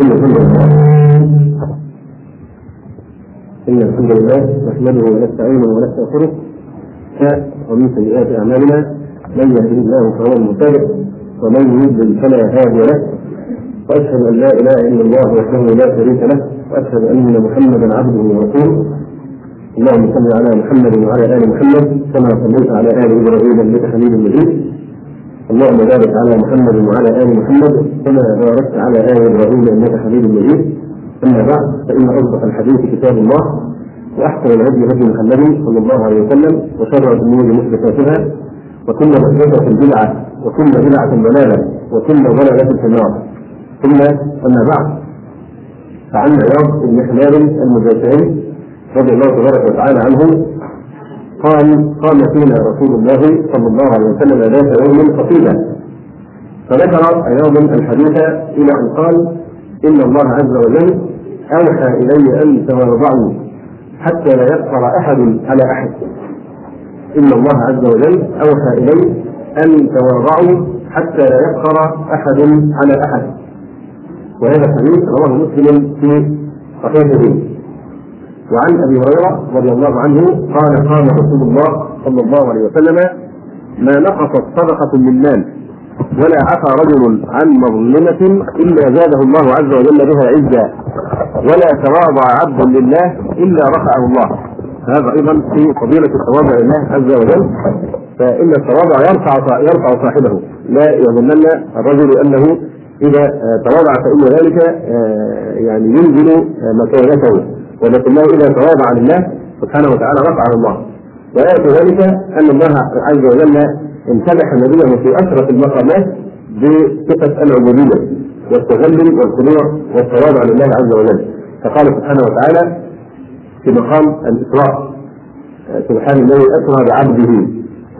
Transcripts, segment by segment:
إن الحمد لله. إن الحمد لله نحمده ونستعينه ونستغفره. ومن سيئات أعمالنا من يهده الله فهو المهتد ومن يضلل فلا هادي له. وأشهد أن لا إله إلا الله وحده لا شريك له وأشهد أن محمدا عبده ورسوله. اللهم صل على محمد وعلى آل محمد كما صليت على آل إبراهيم إنك حميد مجيد. اللهم بارك على محمد وعلى آل محمد كما باركت على آل إبراهيم إنك حميد مجيد. أما بعد فإن أصدق الحديث كتاب الله وأحسن الهدي هدي محمد صلى الله عليه وسلم وشر الأمور محدثاتها وكل محدثة بدعة وكل بدعة ضلالة وكل ضلالة في النار. ثم أما بعد فعن عياض بن حماد المدافعي رضي الله تبارك وتعالى عنه قال قام فينا رسول الله صلى الله عليه وسلم ذات يوم خطيبا فذكر أيضا الحديث إلى أن قال إن الله عز وجل أوحى إلي أن تواضعوا حتى لا يفقر أحد على أحد. إن الله عز وجل أوحى إلي أن تواضعوا حتى لا يفقر أحد على أحد. وهذا الحديث رواه مسلم في صحيحه. وعن أبي هريرة رضي الله عنه قال قال رسول الله صلى الله عليه وسلم ما نقصت صدقه من مال ولا عفى رجل عن مظلمة إلا زاده الله عز وجل بها عزا ولا تواضع عبد لله إلا رفعه الله. هذا أيضا في فضيلة التواضع لله عز وجل فإن التواضع يرفع يرفع صاحبه. لا يظنن الرجل أنه إذا تواضع فإن ذلك يعني ينزل مكانته. ولكنه إذا تواضع لله سبحانه وتعالى رفعه الله. وآية ذلك أن الله عز وجل امتدح نبيه في أشرف المقامات بصفة العبودية والتذلل والخضوع والتواضع لله عز وجل. فقال سبحانه وتعالى في مقام الإسراء سبحان الذي أسرى بعبده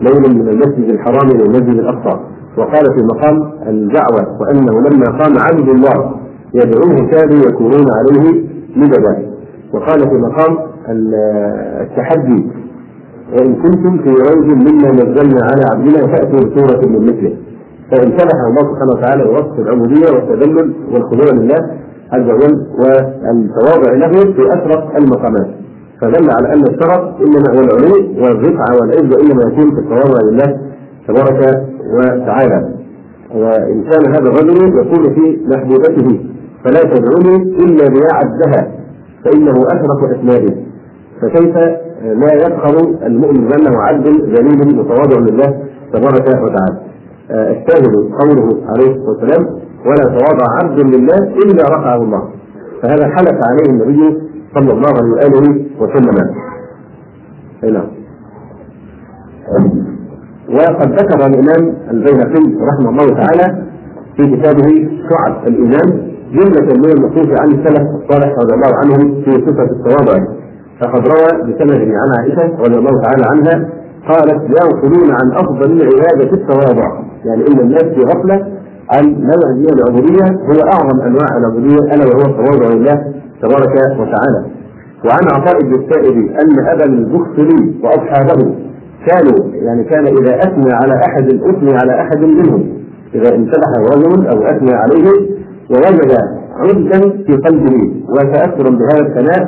ليلا من المسجد الحرام إلى المسجد الأقصى. وقال في مقام الدعوة وأنه لما قام عبد الله يدعوه كادوا يكونون عليه لبدا. وقال في مقام التحدي وإن كنتم في ريب مما نزلنا على عبدنا فأتوا بسوره من مثله. فامتدح الله سبحانه وتعالى بوصف العبودية والتذلل والخضوع لله عز وجل والتواضع له في أشرف المقامات. فدل على أن الشرف إنما هو العلو والرفعه والعزه انما يكون في التواضع لله تبارك وتعالى. وإن كان هذا الرجل يقول في محبوبته فلا تدعوني إلا بيا عبدها فإنه أشرف أسمائه فكيف لا يفخر المؤمن بأنه عبد ذليل متواضع لله تبارك وتعالى؟ الشاهد قوله عليه الصلاة والسلام ولا تواضع عبد لله إلا رفعه الله. فهذا حلف عليه النبي صلى الله عليه وآله وسلم. نعم وقد ذكر الإمام البيهقي رحمه الله تعالى في كتابه شعب الإيمان جملة من النصوص عن السلف الصالح رضي الله عنهم في صفة التواضع. فقد روى بسند عن عائشة رضي الله تعالى عنها قالت ينقلون عن أفضل العبادة التواضع. يعني إن الناس في غفلة عن نوع من العبودية هو أعظم أنواع العبودية ألا وهو التواضع لله تبارك وتعالى. وعن عطاء بن السائب أن أبا البختري وأصحابه كانوا يعني كان إذا أثنى على أحد أثني على أحد منهم. إذا امتدح رجل أو أثنى عليه ووجد عزا في قلبه وتأثرا بهذا الثناء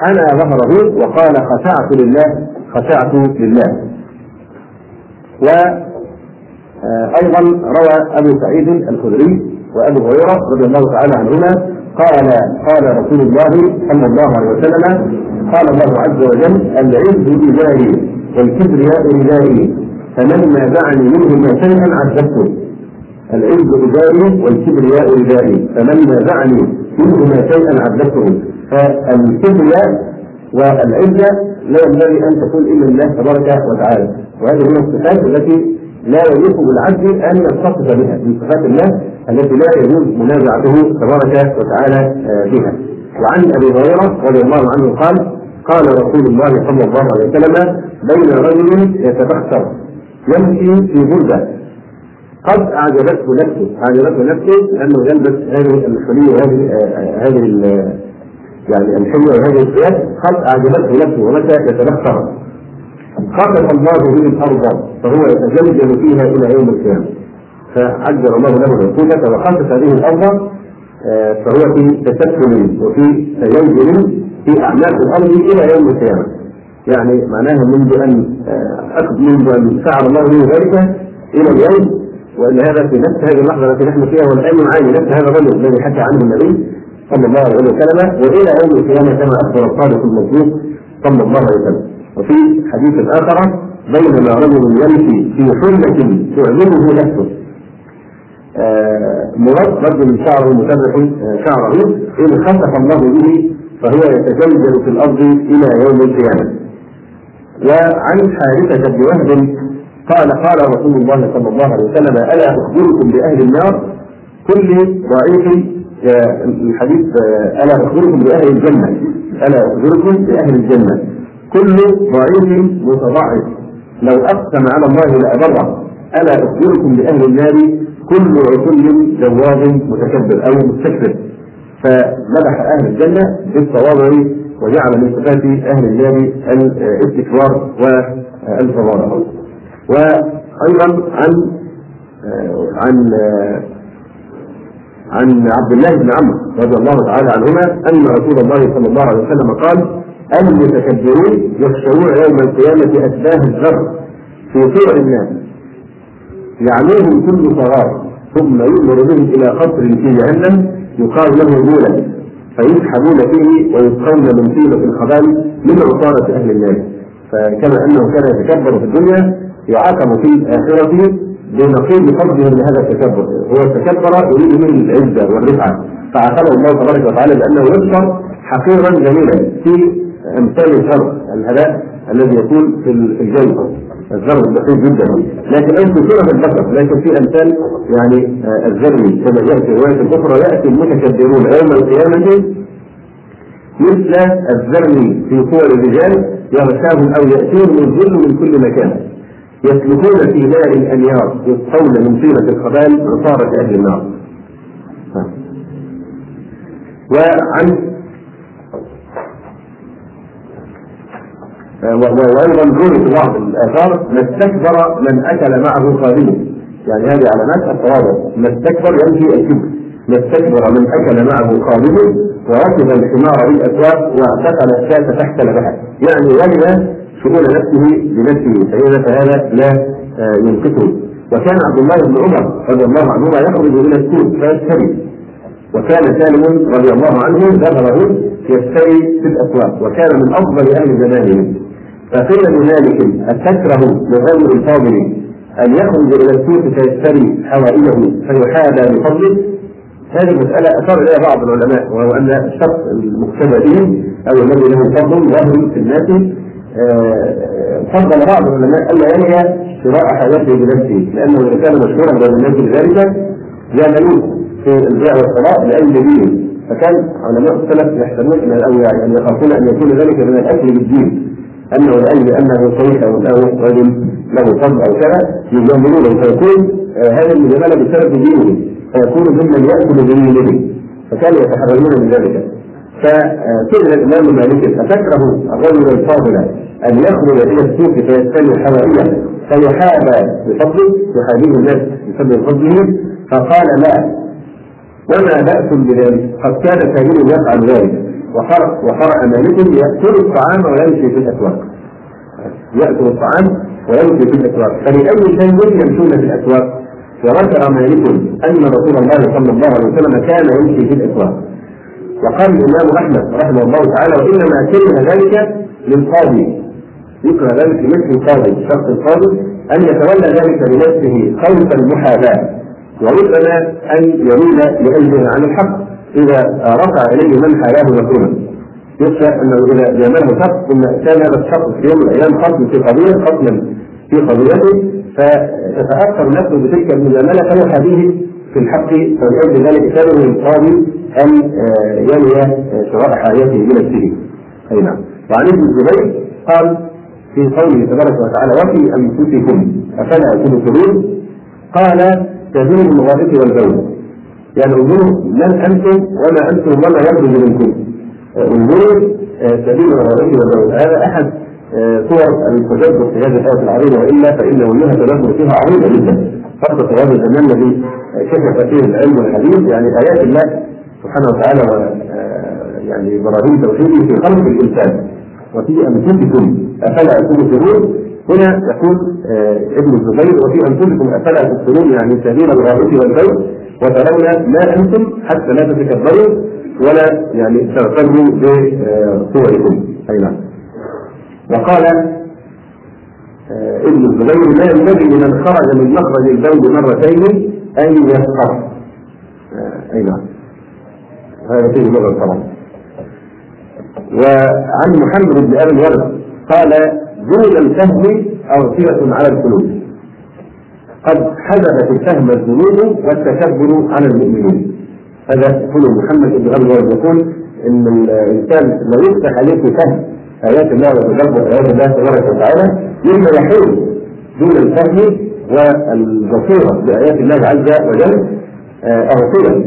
حنى ظهره وقال خشعت لله خشعت لله. وأيضا روى أبو سعيد الخدري وأبو هريرة رضي الله تعالى عنهما قال قال رسول الله صلى الله عليه وسلم قال الله عز وجل العز إزاري والكبرياء ردائي فمن نازعني منهما شيئا عذبته. العز إزاري والكبرياء ردائي فمن نازعني منهما شيئا عذبته. فالكبرياء والعزة لا ينبغي أن تكون إلا لله تبارك وتعالى. وهذه من الصفات التي لا يليق بالعبد أن يتصف بها. من صفات الله التي لا يجوز منازعته تبارك وتعالى بها. وعن أبي هريرة رضي الله عنه قال قال رسول الله صلى الله عليه وسلم بين رجل يتبختر يمشي في بردة قد أعجبته نفسه أعجبته نفسه لأنه يلبس هذه الحلية وهذه هذه يعني الحلية وهذه الثياب قد أعجبته نفسه ومتى يتبختر خطف الله به الأرض فهو يتجلجل فيها إلى يوم القيامة فعجل الله له العقوبه وخسف به الأرض فهو في تسكن وفي تزلزل في اعماق الأرض إلى يوم القيامة. يعني معناها منذ أن منذ أن فعل الله به ذلك إلى اليوم وإن هذا في نفس هذه اللحظة التي نحن فيها والان نعاني نفس هذا الرجل الذي حكى عنه النبي صلى الله عليه وسلم وإلى يوم القيامة كما أخبر الصادق المصدوق صلى الله عليه وسلم وفي حديث آخر بينما رجل يمشي في حلة تعلمه نفسه آه مراد رجل شعره مسرح شعره إن خسف الله به فهو يتزلزل في الأرض إلى يوم القيامة. وعن حارثة بن وهب قال قال رسول الله صلى الله عليه وسلم ألا أخبركم بأهل النار؟ كل ضعيف الحديث ألا أخبركم بأهل الجنة؟ ألا أخبركم بأهل الجنة؟ كل ضعيف متضعف. لو أقسم على الله لأبره ألا أخبركم بأهل النار؟ كل عتل جواد متكبر أو مستكبر. فمدح أهل الجنة بالتواضع وجعل من صفات أهل النار الاستكبار والتواضع وأيضا عن عن عن عبد الله بن عمرو رضي الله تعالى عنهما أن رسول الله صلى الله عليه وسلم قال المتكبرون يحشرون يوم القيامة اشباه الذر في صور الناس. يعلوهم كل صغار ثم يؤمر بهم إلى قصر في جهنم يقال له دولا فيسحبون فيه ويسقون من طيبة الخبال من عصارة أهل النار. فكما أنه كان يتكبر في الدنيا يعاقب في الآخرة بنقيض فضله لهذا التكبر. هو تكبر يريد منه العزة والرفعة. فعاقبه الله تبارك وتعالى بأنه يذكر حقيرا جميلا في أمثال الشر الهباء الذي يكون في الجنة. الذر دقيق جدا. لكن انت صورة البشر لكن في أمثال يعني الذر كما جاء في رواية أخرى يأتي المتكبرون يوم القيامة مثل الذر في صور الرجال يغشاهم أو يأتيهم الظل من كل مكان. يسلكون في نار الانيار يسقون من طينة الخبال عصارة أهل النار. وعن وأيضا روي في بعض الآثار ما استكبر من أكل معه خادمه يعني هذه علامات التواضع. ما استكبر ينفي الكبر. ما استكبر من أكل معه خادمه وركب الحمار بالاسواق واعتقل الشاة تحت لبحه يعني ولم شؤون نفسه بنفسه فإذا فهذا لا ينقصه. وكان عبد الله بن عمر رضي الله عنهما يخرج إلى السوق فيشتري وكان سالم رضي الله عنه ظهره يشتري في الأسواق. وكان من أفضل أهل زمانه فقيل لمالك أتكره لغير الفاضل أن يخرج إلى السوق فيشتري حوائجه فيحابى بفضله؟ هذه المسألة أشار إليها بعض العلماء وهو أن الشخص المقتدى به أو الذي له فضل ظاهر في الناس فضل بعض العلماء ألا ينهي شراء حاجته بنفسه لأنه إذا كان مشهورا بين الناس بذلك جاملوه في البيع والشراء لأي دين فكان علماء السلف يحتملون أو يعني يخافون أن يكون ذلك من الأكل بالدين أنه لاجل أنه صحيح أو أنه رجل له فضل أو كذا يجاملونه فيكون هذه المجامله بسبب دينه فيكون ممن يأكل بدينه فكانوا يتحررون من ذلك. فسئل الإمام مالك اتكره الرجل الفاضل أن يخرج إلى السوق فيستلم حوائجه فيحابى بفضله يحابيه الناس بسبب فضله فقال لا وما بأس بذلك قد كان كريم يفعل ذلك وقرأ وقرأ مالك يأكل الطعام ويمشي في الأسواق. يأكل الطعام ويمشي في الأسواق، فلأي شيء يمشون في الأسواق؟ وذكر مالك أن رسول الله صلى الله عليه وسلم كان يمشي في الأسواق. وقال الإمام أحمد رحمه الله تعالى وإنما كره ذلك للقاضي. يكره ذلك لمثل القاضي، الشخص القاضي أن يتولى ذلك بنفسه خوف المحاباة وربما أن يميل لأجله عن الحق إذا رفع إليه من حياة مكروها يخشى أنه إذا جامله شخص ثم كان هذا الشخص في يوم من الأيام خصم في قضية خصما في قضيته فتتأثر نفسه بتلك المجاملة فيحابيه في الحق فلأجل ذلك كان للقاضي أن ينوي شراء حاجته بنفسه. أي نعم. وعن ابن الزبير قال في قوله تبارك وتعالى وفي أنفسكم أفلا تبصرون؟ قال تزول الغائط والبول. يعني انظروا من أنتم وما أنتم وما يخرج منكم. انظروا سبيل الغائب والبول. هذا أحد صور التجبر في هذه الآية العظيمة وإلا فان وجوه التدبر فيها عظيمة جدا. خاصه في هذا الزمان الذي كشف فيه العلم والحديث يعني آيات الله سبحانه وتعالى و يعني براهين توحيده في خلق الإنسان. وفي أنفسكم أفلا تبصرون؟ هنا يقول ابن الزبير وفي أنفسكم أفلا تبصرون؟ يعني سبيل الغائب والبيت وترون ما أنتم حتى لا تتكبروا ولا يعني تغتروا بصوركم. أي نعم. وقال ابن الزبير لا ينبغي لمن خرج من مخرج البول مرتين أن يسقط. أي نعم. هذا فيه لغة طبعا وعن محمد بن أبي الورد قال دون الفهم أغفرة على القلوب. قد حذفت الفهم الذنوب والتكبر على المؤمنين. هذا يقول محمد بن أبي الورد يقول إن الإنسان لو يفتح عليه فهم آيات الله وتدبر آيات الله تبارك وتعالى مما يحول دون الفهم والبصيرة بآيات الله عز وجل اغفره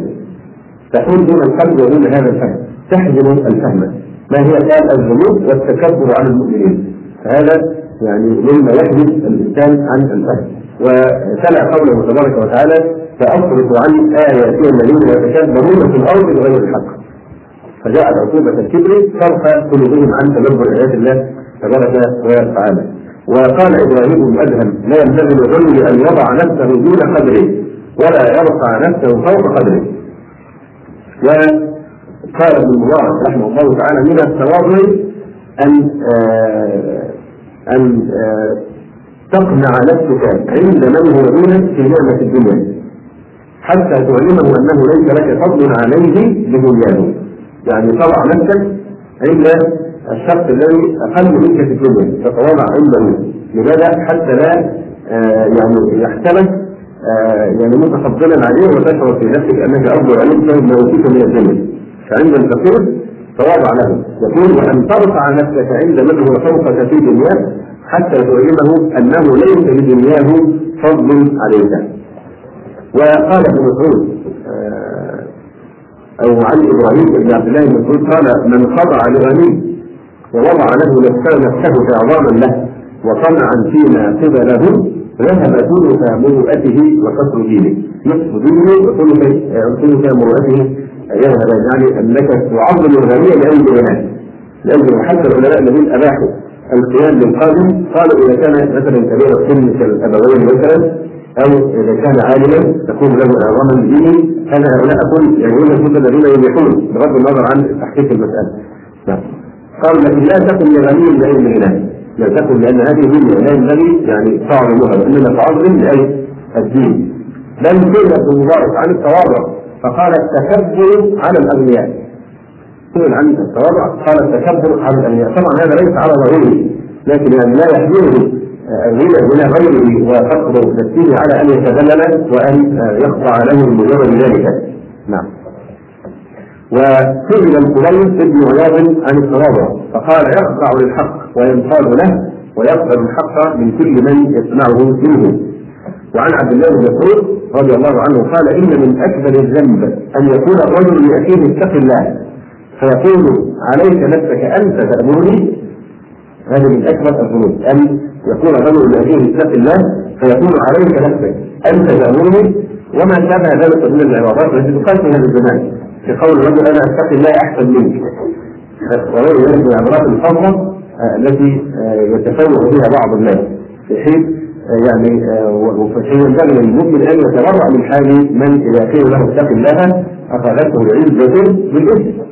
تحول دون القلب ودون هذا الفهم. تحجم الفهم. ما هي قال الذنوب والتكبر على المؤمنين. هذا يعني مما يحدث الإنسان عن الفهم وتلا قوله تبارك وتعالى سأصرف عن آياتي الذين يتكبرون في الأرض بغير الحق. فجاءت عقوبه الكبر صرف قلوبهم عن تدبر آيات الله تبارك وتعالى. وقال إبراهيم بن ادهم لا ينبغي للرجل أن يضع نفسه دون قدره ولا يرفع نفسه فوق قدره. وقال ابن المبارك رحمه الله تعالى من التواضع أن آه أن آه تقنع نفسك عند من هو دونك في نعمة الدنيا حتى تعلمه أنه ليس لك فضل عليه بدنياه. يعني تضع نفسك عند الشخص الذي أقل منك في الدنيا تتواضع عنده. لماذا؟ حتى لا آه يعني آه يعني متفضلا عليه وتشعر في نفسك أنك افضل بسبب ما اوتيت من الدنيا. فعند الفقير تواضع له يقول وأن ترفع نفسك عند من هو فوقك في دنياه حتى تعلمه أنه ليس لدنياه فضل عليك. وقال ابن مسعود آه أو عن إبراهيم بن عبد الله بن مسعود قال من خضع لغني ووضع له نفسه نفسه إعظاما له وطمعا فيما قبله ذهب ثلث مروءته وكسر دينه. نصف دينه وثلث مروءته يذهب يعني أنك تعظم الغني لاجل غناه لاجل حتى العلماء الذين أباحوا القيام بالقادم قالوا إذا كان مثلا كبير السن كالأبوين مثلا أو إذا كان عالما تكون له اعظاما بدينه هذا هؤلاء أقول يعني هم الذين يبيحون بغض النظر عن تحقيق المسألة. نعم. قال لكن لا تكن لغني لاجل غناه لا تكن لأن هذه دنيا لا ينبغي يعني تعظمها وانما تعظم لاجل الدين. بل سئل ابن مبارك عن التواضع فقال التكبر على الاغنياء. سئل عن التواضع قال التكبر على الاغنياء، طبعا هذا ليس على ظاهره لكن يعني لا يحمله غنى غنى غيره وفقر نفسه على أن يتذلل وأن يخضع له بمجرد ذلك. نعم. وسئل القليل ابن عياض عن التواضع فقال يخضع للحق وينقاد له ويقبل الحق من كل من يسمعه منه وعن عبد الله بن مسعود رضي الله عنه قال إن من أكبر الذنب أن يقول الرجل لاخيه اتق الله فيقول عليك نفسك انت تأمرني؟ هذا من أكبر الذنوب. أن يقول الرجل لاخيه اتق الله فيقول عليك نفسك انت تأمرني؟ وما شابه ذلك من العبارات التي تقال في هذا الزمان في قول الرجل أنا اتقي الله أحسن منك. وغير ذلك من العبارات الفضله التي يتفوق بها بعض الناس. في حين يعني ينبغي للمؤمن أن يتبرع من حال من إذا قيل له اتق الله اخذته العزه بالاثم.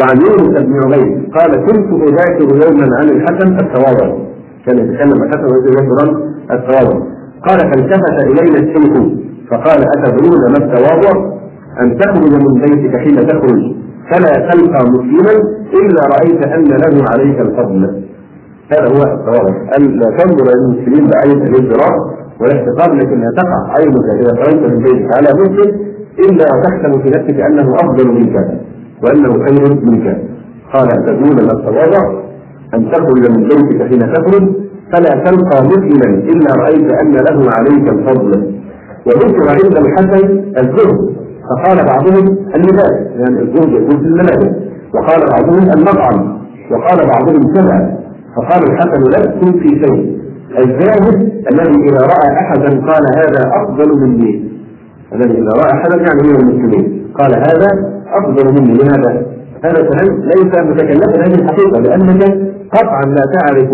وعن يونس بن عبيد قال كنت أذاكر يوما عن الحسن التواضع. كان يتكلم الحسن ويذكر التواضع. قال فالتفت إلينا الشيخ فقال أتدرون ما التواضع؟ أن تخرج من بيتك حين تخرج. فلا تلقى مسلما إلا رأيت أن له عليك الفضل. هذا هو التواضع ان لا تنظر إلى المسلمين بعين الازدراء والاحتقار لكنها تقع. عينك إذا خرجت من بيتك على مسلم إلا وتحسب في نفسك أنه أفضل منك وأنه خير منك قال تدون التواضع؟ أن تخرج من بيتك حين تخرج؟ فلا تلقى مسلما إلا رأيت أن له عليك الفضل. وذكر عند الحسن الزهد. فقال بعضهم اللباس يعني الزهد في الملابس وقال بعضهم المطعم. وقال بعضهم كذا. فقال الحسن لست في شيء. الزاهد الذي إذا رأى أحدا قال هذا أفضل مني. الذي إذا رأى أحدا يعني من المسلمين. قال هذا أفضل مني. لماذا؟ هذا كلام ليس متكلما هذه الحقيقة لأنك قطعا لا تعرف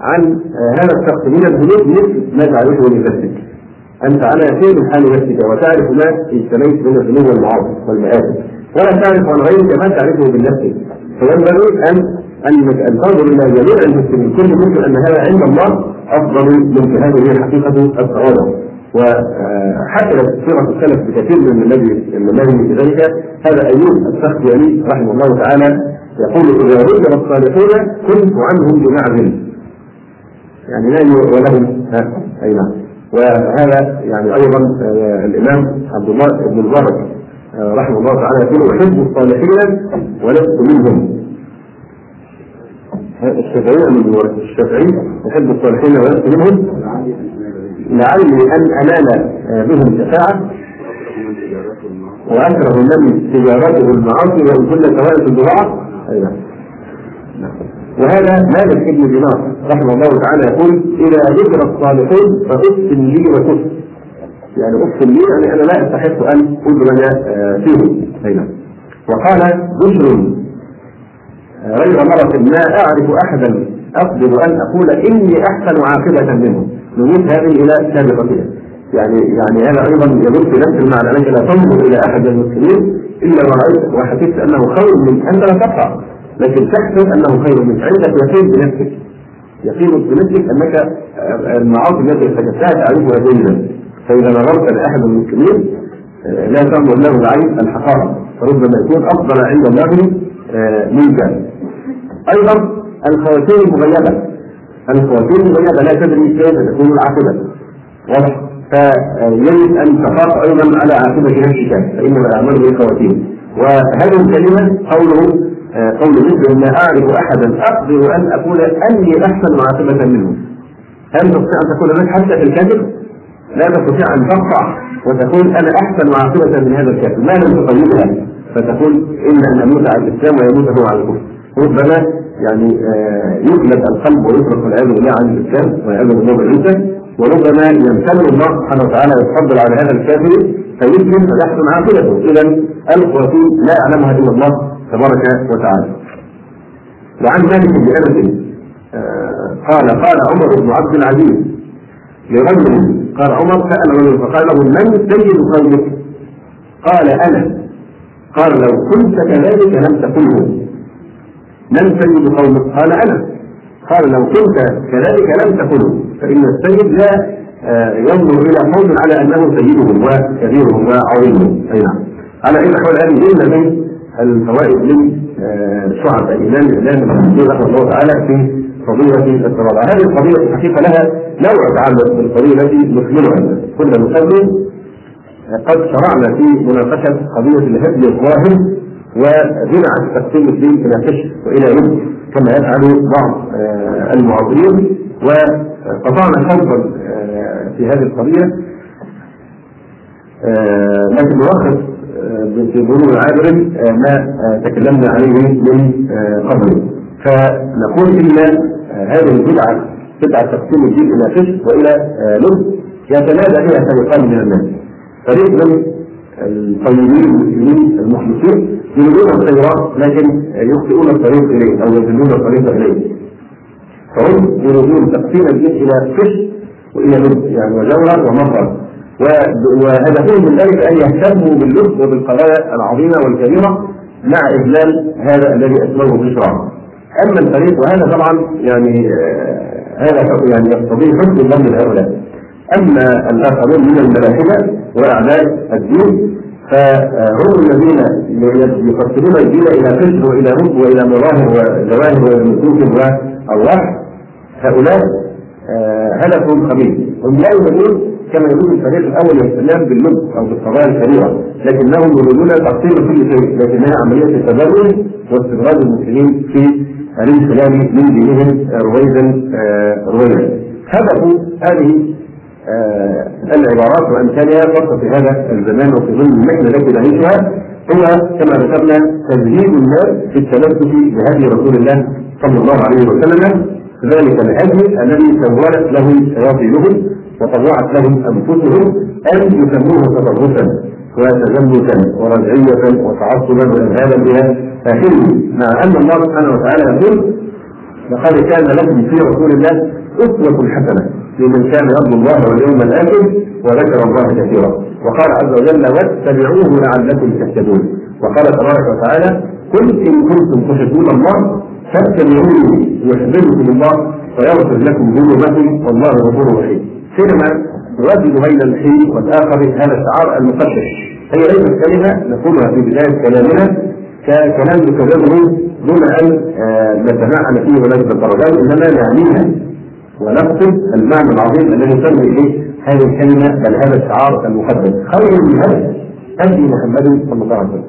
عن هذا الشخص من الذنوب مثل ما تعرفه لنفسك. أنت على يقين من حال نفسك وتعرف ما اجتمعت من الذنوب والمعاصي والمآسي. ولا تعرف عن غيرك ما تعرفه بالنفس. فينبغي أن أن تنظر إلى جميع المسلمين. كل مسلم أن هذا عند الله أفضل من هذه الحقيقة التواضع وحكمت سيرة السلف بكثير من الذي الذي في ذلك هذا أيوب السختياني رحمه الله تعالى يقول إذا ذكر الصالحون كنت عنهم بمعزل. يعني لا ولهم. أي نعم. وهذا يعني أيضا آه، الإمام عبد الله بن المبارك آه، رحمه الله تعالى يقول احب الصالحين ولست منهم. الشافعي من الشافعي يحب الصالحين ولست منهم لعلي أن أنال آه، بهم شفاعة وأكره من تجارته المعاصي وان كل كوارث البضاعه أيوه. وهذا مالك ابن دينار رحمه الله تعالى يقول اذا ذكر الصالحون فاقسم لي وكف يعني اقسم لي يعني أنا لا أستحق أن ادرج آه، فيه أيضا وقال بشر غير مرة ما أعرف أحدا أقدر أن أقول إني أحسن عاقبة منه. نميت هذه إلى سابقتها يعني يعني هذا أيضا يدل في نفس المعنى. انك لا تنظر إلى أحد المسلمين إلا ورأيت وحسبت أنه خير من انت لا تقع. لكن تحسب أنه خير منك عندك يقين بنفسك. يقين بنفسك أنك آه، المعاصي التي ارتكبتها تعرفها جيدا. فإذا نظرت لاحد المسلمين آه، لا تنظر له بعين الحقارة. فربما يكون أفضل عند الله آه، منك. أيضا الخواتيم المغيبة. الخواتيم المغيبة لا تدري كيف تكون العاقبة. واضح فيجب أن تخاف أيضا على عاقبة نفسك فإنما الأعمال بالخواتيم. وهذه الكلمة قوله آه، قول مثل لا أعرف احدا أقدر أن أقول أني أحسن عاقبة منه. هل تستطيع أن تقول ذلك حتى في الكذب؟ لا تستطيع أن تقطع وتقول أنا أحسن عاقبة من هذا الكافر ما لم تقيدها؟ فتقول إن أن أموت على الإسلام ويموت هو على الكفر. ربما يعني آه، يقلب القلب ويطرق والعياذ بالله عن الإسلام والعياذ بالله بالعزه وربما يمتن الله سبحانه وتعالى يتفضل على هذا الكافر فيسلم فيحسن عاقبته اذا الخواتيم لا يعلمها إلا الله تبارك وتعالى. وعن مالك بن أنس آه، قال قال عمر بن عبد العزيز لرجل قال عمر سأل رجل فقال له من سيد قومك؟ قال أنا. قال لو كنت كذلك لم تقله من سيد قومك؟ قال أنا. قال لو كنت كذلك لم تقله فإن السيد لا آه، ينظر إلى قوم على أنه سيدهم وكبيرهم وعظيمهم. أي نعم. على اي حال هذه جمله من الفوائد من آه، شعب الإمام الإعلام ابن رحمة الله تعالى في قضية الصلاة هذه القضية الحقيقة لها نوع تعلق بالقضية التي نكملها كنا نقدم قد شرعنا في مناقشة قضية الهدم الظاهر وبنع تقسيم الدين إلى كشف وإلى يد كما يفعل بعض آه، المعاصرين. وقطعنا شوطا آه، في هذه القضية. لكن نلخص في بلوغ عابر آه، ما آه، تكلمنا عليه من آه، قبل. فنقول إن هذه البدعة بدعة تقسيم الدين إلى قسم وإلى لب يتنادى بها فريقان من الناس. فريق من الطيبين المسلمين المخلصين يريدون الخيرات لكن يخطئون الطريق إليه أو يذلون الطريق إليه فهم يريدون تقسيم الدين إلى قسم وإلى لب يعني وجوهر ومظهر وهدفهم من ذلك أن يهتموا باللطف وبالقضايا العظيمة والكبيره مع إذلال هذا الذي اسمه بشرى. أما الفريق وهذا طبعا يعني آه هذا يعني يقتضي حسن الظن هؤلاء. أما الآخرون من الملاحدة واعداء الدين. فهم الذين يقسمون الدين إلى قشر وإلى رب وإلى مظاهر وجواهر ونسوك وارواح هؤلاء آه هدفهم خبيث هم لا يريدون كما يقول الفريق الأول والاستلام باللب أو بالقضايا الكبيره لكنهم يريدون تقسيم كل شيء لكنها عملية التبرج واستدراج المسلمين في الانسلام من دينهم رويدا آه، رويدا. هدف هذه آه، العبارات وامثالها خاصه في هذا الزمان وفي ظل المحنه التي نعيشها. هو كما ذكرنا تزهيد الناس في التمسك بهدي رسول الله صلى الله عليه وسلم. ذلك لاجل الذي سولت له شياطينهم وطوعت لهم أنفسهم أن يسموه تطرفا وتزمتا ورجعية وتعصبا وإرهابا بها. آخره مع أن الله سبحانه وتعالى يقول لقد كان لكم في رسول الله أسوة حسنة. لمن كان يرجو الله واليوم الآخر وذكر الله كثيرا. وقال عز وجل واتبعوه لعلكم تهتدون. وقال تبارك وتعالى قل إن كنتم تحبون الله فاتبعوني يحببكم الله ويغفر لكم ذنوبكم والله غفور رحيم. حينما نردد بين الحين والآخر هذا الشعار المقدس. هي ليست كلمة نقولها في بداية كلامنا ككلام نكرره دون ان نتمعن فيه ونجد الدرجات انما نعنيها. ونقصد المعنى العظيم الذي يسمى اليه هذه الكلمة بل هذا الشعار المقدس. خير من هذا هدي محمد صلى الله عليه وسلم.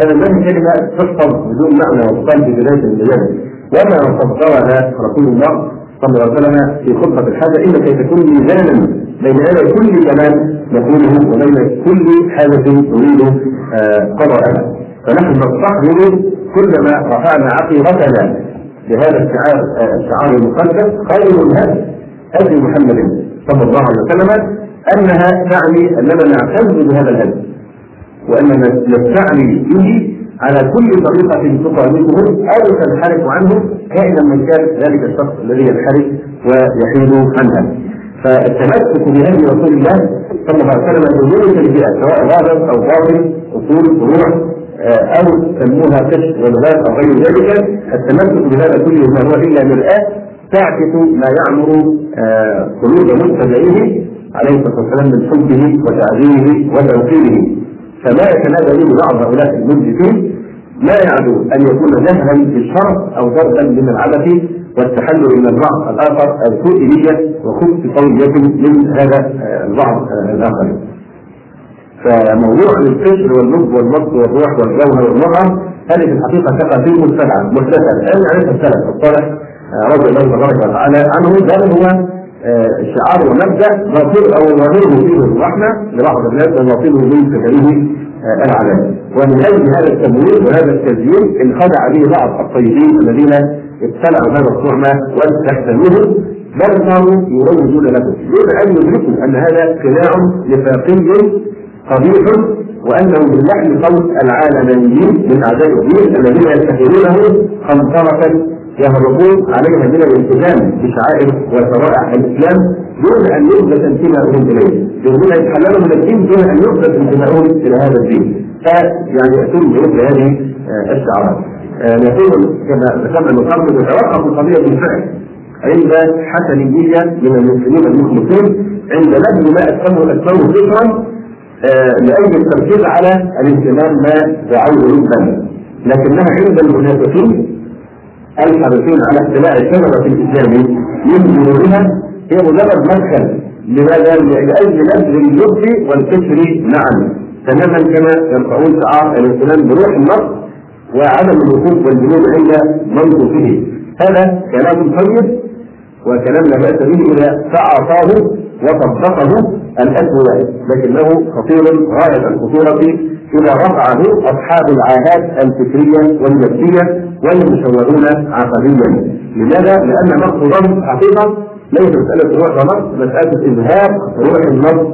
هذا الذي كلمه تحفظ بدون معنى وتقال في بداية المجال وما فسرها رسول الله صلى الله عليه وسلم في خطبة الحاجة الا كي تكون ميزانا بين هذا كل كلام نقوله وبين كل حاجة نريد آه، قضاءها. فنحن نستحضر كلما رفعنا عقيدتنا بهذا الشعار الشعار المقدس خير هذا هدي محمد صلى الله عليه وسلم أنها تعني أننا نعتز بهذا الهدي وأننا نستعلي به على كل طريقة تقامته أو تنحرف عنه كائنا من كان ذلك الشخص الذي ينحرف ويحيد عنها. فالتمسك بهدي رسول الله صلى الله عليه وسلم بدون تلبئة سواء ظاهر أو باطن أصول فروع أو سموها كشف ولغات أو غير ذلك التمسك بهذا كله ما هو إلا مرآة تعكس ما يعمر آه، قلوب متبعيه عليه الصلاة والسلام من حبه وتعظيمه وتوقيره فما يتنادى به بعض هؤلاء المنجزين لا يعدو أن يكون نهرا بالشرف أو ضربا من العبث والتحلل من البعض سوء نيه وخبث قوية من هذا آه، البعض آه، الآخر. فموضوع الفكر واللب والمصد والروح والجوهر والمرأة هذه في الحقيقة تقع في المجتمع محدثة الآن يعرفها السلف الصالح آه، رضي الله تبارك وتعالى عنه. بل هو آه، شعار ومبدا ظاهر أو ظاهره فيه الرحمة لبعض الناس وباطنه من فكره العذاب ومن أجل هذا التمويل وهذا التزيين انخدع به بعض الطيبين الذين ابتلعوا هذا الطعم واستحسنوه بل صاروا يروجون له دون أن يدركوا أن هذا قناع نفاقي قبيح وأنه من صوت العالميين من أعداء الدين الذين يتخذونه خنصرة يهربون عليها من الالتزام بشعائر وشرائع الإسلام دون أن يثبت انتمائهم إليه، يريدون ان يتحللوا من الدين دون أن يثبت انتمائهم إلى هذا الدين، فيعني يأتون بمثل هذه آه، الشعارات. آه، نقول كما ذكرنا من قبل تتوقف القضية بالفعل عند حسنية من المسلمين المخلصين عند نبذ ما اسمه ذكرا آه، لأجل التركيز على الاهتمام ما دعوه ربما لكنها عند المنافقين الحريصين على اتباع الشجرة الإسلامي من ظهورها هي مجرد مدخل لماذا؟ لأجل نبذ اللب والكسر معا. تماما كما يرفعون شعار الاهتمام بروح النص وعدم الوقوف والجنود عند منطقه هذا كلام طيب وكلام لا بأس به إذا تعاطاه وطبقه الأسوأ لكنه خطير غاية الخطورة إذا رفعه أصحاب العاهات الفكرية والنفسية والمشوهون عقديا لماذا؟ لأن مقصودهم حقيقة ليس مسألة روح ونص مسألة إذهاب روح النص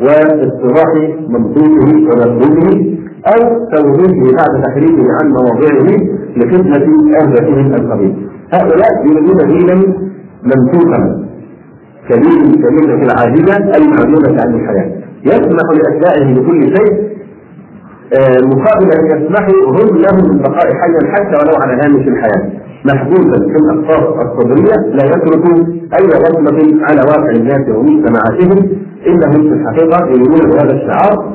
واستراح منطوقه ومفهومه أو توجيهه بعد تحريفه عن مواضعه لخدمة أهدافهم القبيل هؤلاء يريدون دينا ممسوكا كبير كبيرة العاجزة المعدومة عن الحياة. يسمح لأتباعه بكل شيء آه، مقابل أن يسمحوا هم لهم بالبقاء حيا حتى ولو على هامش الحياة. محبوسا في الأقطار الصدرية لا يتركوا أي بصمة على واقع الناس ومجتمعاتهم. إنهم في الحقيقة يريدون بهذا الشعار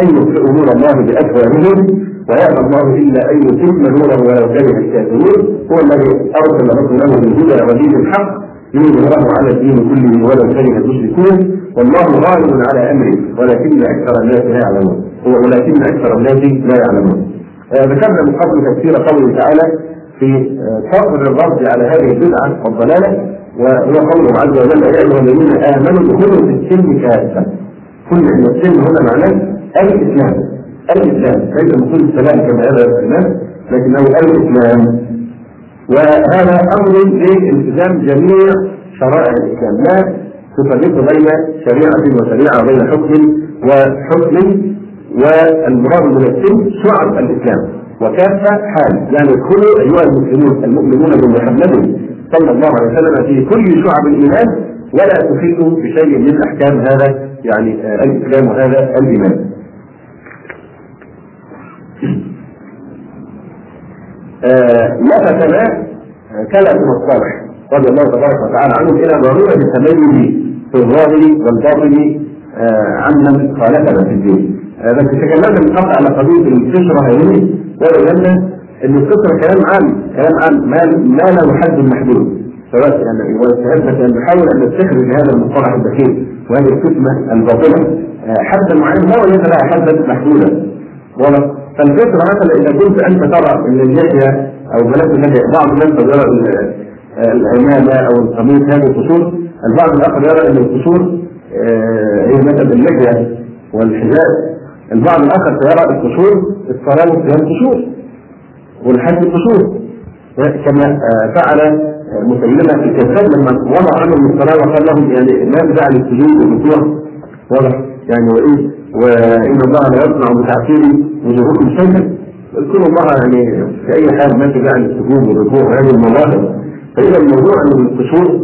أن يطفئوا نور الله بأكوانهم ويأبى الله إلا أن يتم نوره ولو كره الكافرون. هو الذي أرسل رسوله بالهدى ودين الحق. يظهره على الدين كله ولو كره المشركون والله غالب على أمره ولكن أكثر الناس لا يعلمون. ولكن أكثر الناس لا يعلمون. آه ذكرنا من قبل تفسير قوله تعالى في آه فضل الرد على هذه البدعة والضلالة وهو قوله عز وجل يا أيها الذين آمنوا ادخلوا في السلم كافة. كل إن السلم هنا معناه الإسلام. الإسلام. ليس مقصود السلام كما هذا الاسلام لكنه الإسلام. وهذا أمر لالتزام جميع شرائع الإسلام. لا تفرق بين شريعة وشريعة وبين حكم وحكم والمراد من السن شعب الإسلام. وكافة حال. يعني ادخلوا أيها المسلمون المؤمنون بمحمد صلى الله عليه وسلم في كل شعب الإيمان ولا تحيطوا بشيء من أحكام هذا يعني الإسلام وهذا الإيمان. آه لفتنا كلام الصالح رضي الله تبارك وتعالى عنه إلى ضرورة التميز في الظاهر والباطن آه عمن خالفنا في الدين. آه بس تكلمنا من قبل على قضية الفطره هذه. وبينا أن الفطره كلام عام كلام عام ما ما له حد محدود. سواء يعني واجتهدنا ان نحاول أن نستخرج هذا المصطلح الدقيق وهذه الفتنه الباطله آه حدا معين لا وليس لها حدا محدودا. واضح فالفطره مثلا اذا كنت انت ترى ان اللحيه أو بلاش اللحيه بعض الناس يرى العمامه أو القميص هذه القشور البعض الآخر يرى ان القشور هي مثلا اللحيه والحجاب البعض الآخر يرى القشور الصلاه والصيام قشور والحج قشور كما فعل مسلمه الكذاب لما وضع عنهم الصلاه وقال لهم يعني ما بدع للسجود والركوع واضح. يعني وإيه؟ وإن الله لا يصنع بتعفير وجوهكم شيئا اذكروا الله يعني في أي حال ما تدع للسجود والركوع وهذه المظاهر. فإذا الموضوع ان القشور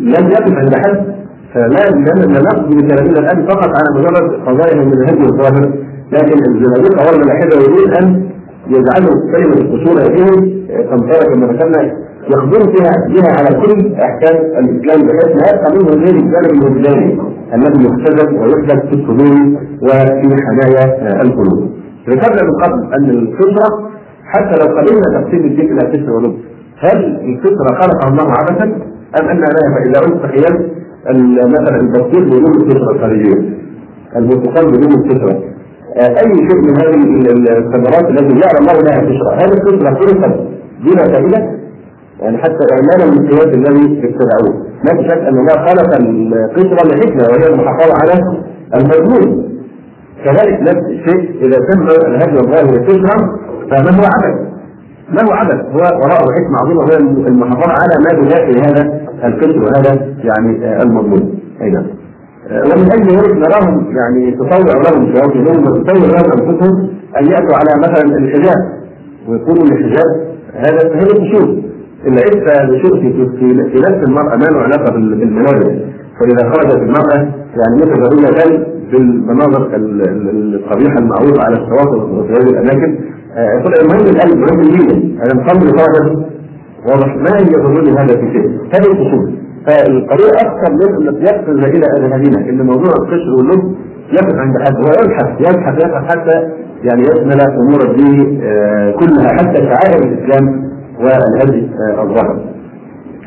لم يقف عند حد. فلا لم نقضي بكلامنا الآن فقط على مجرد قضايا من الهدي الظاهر لكن الزنادقه والملاحده يريد أن يجعلوا كلمة القشور هذه تنطلق كما ذكرنا يخبروا فيها بها على كل احكام الإسلام بحيث لا يبقى منه غير الجانب الوجداني الذي يختزل ويحدث في الصدور وفي حنايا القلوب. ذكرنا من قبل أن الفطرة حتى لو قللنا تقسيم الدين إلى تسع ولب هل الفطرة خلقها الله عبثا؟ أم أن لا فاذا قلت تخيل مثلا البطيخ بدون الفطرة الخارجية البرتقال بدون الفطرة. أي شيء من هذه الثمرات التي جعل الله لها فطره هذه الفطرة خلقت بلا فائدة؟ يعني حتى اعمالا بالقياس الذي ابتدعوه في شك أن الله خلق القشره لحكمة وهي المحافظة على المضمون كذلك نفس الشيء إذا تم الهدي الظاهر فطره فما هو عبث ما هو عبث هو وراءه حكمة عظيمة وهي المحافظة على ما بداخل هذا الفكر وهذا يعني المضمون. اي نعم ومن أجل ذلك نراهم يعني تطوع لهم شياطينهم وتطوع لهم أنفسهم أن يأتوا على مثلا الحجاب ويقولوا الحجاب هذا هذا قشور إنت نشوف في نفس المرأة ما له علاقة بالملابس فإذا خرجت المرأة يعني متزوجه بالمناظر القبيحة المعروفة على الشواطئ وفي هذه الأماكن. يقول المهم القلب مهم النية أنا مصلي فرجا واضح ما يضرني هذا في شيء؟ هذه الأصول. فالقضيه أكثر من انك يقفز إلى اذهاننا إن موضوع القشر واللب يقف عند حد هو يبحث يبحث حتى يعني يشمل أمور الدين كلها حتى شعائر الإسلام. والهدي الظاهر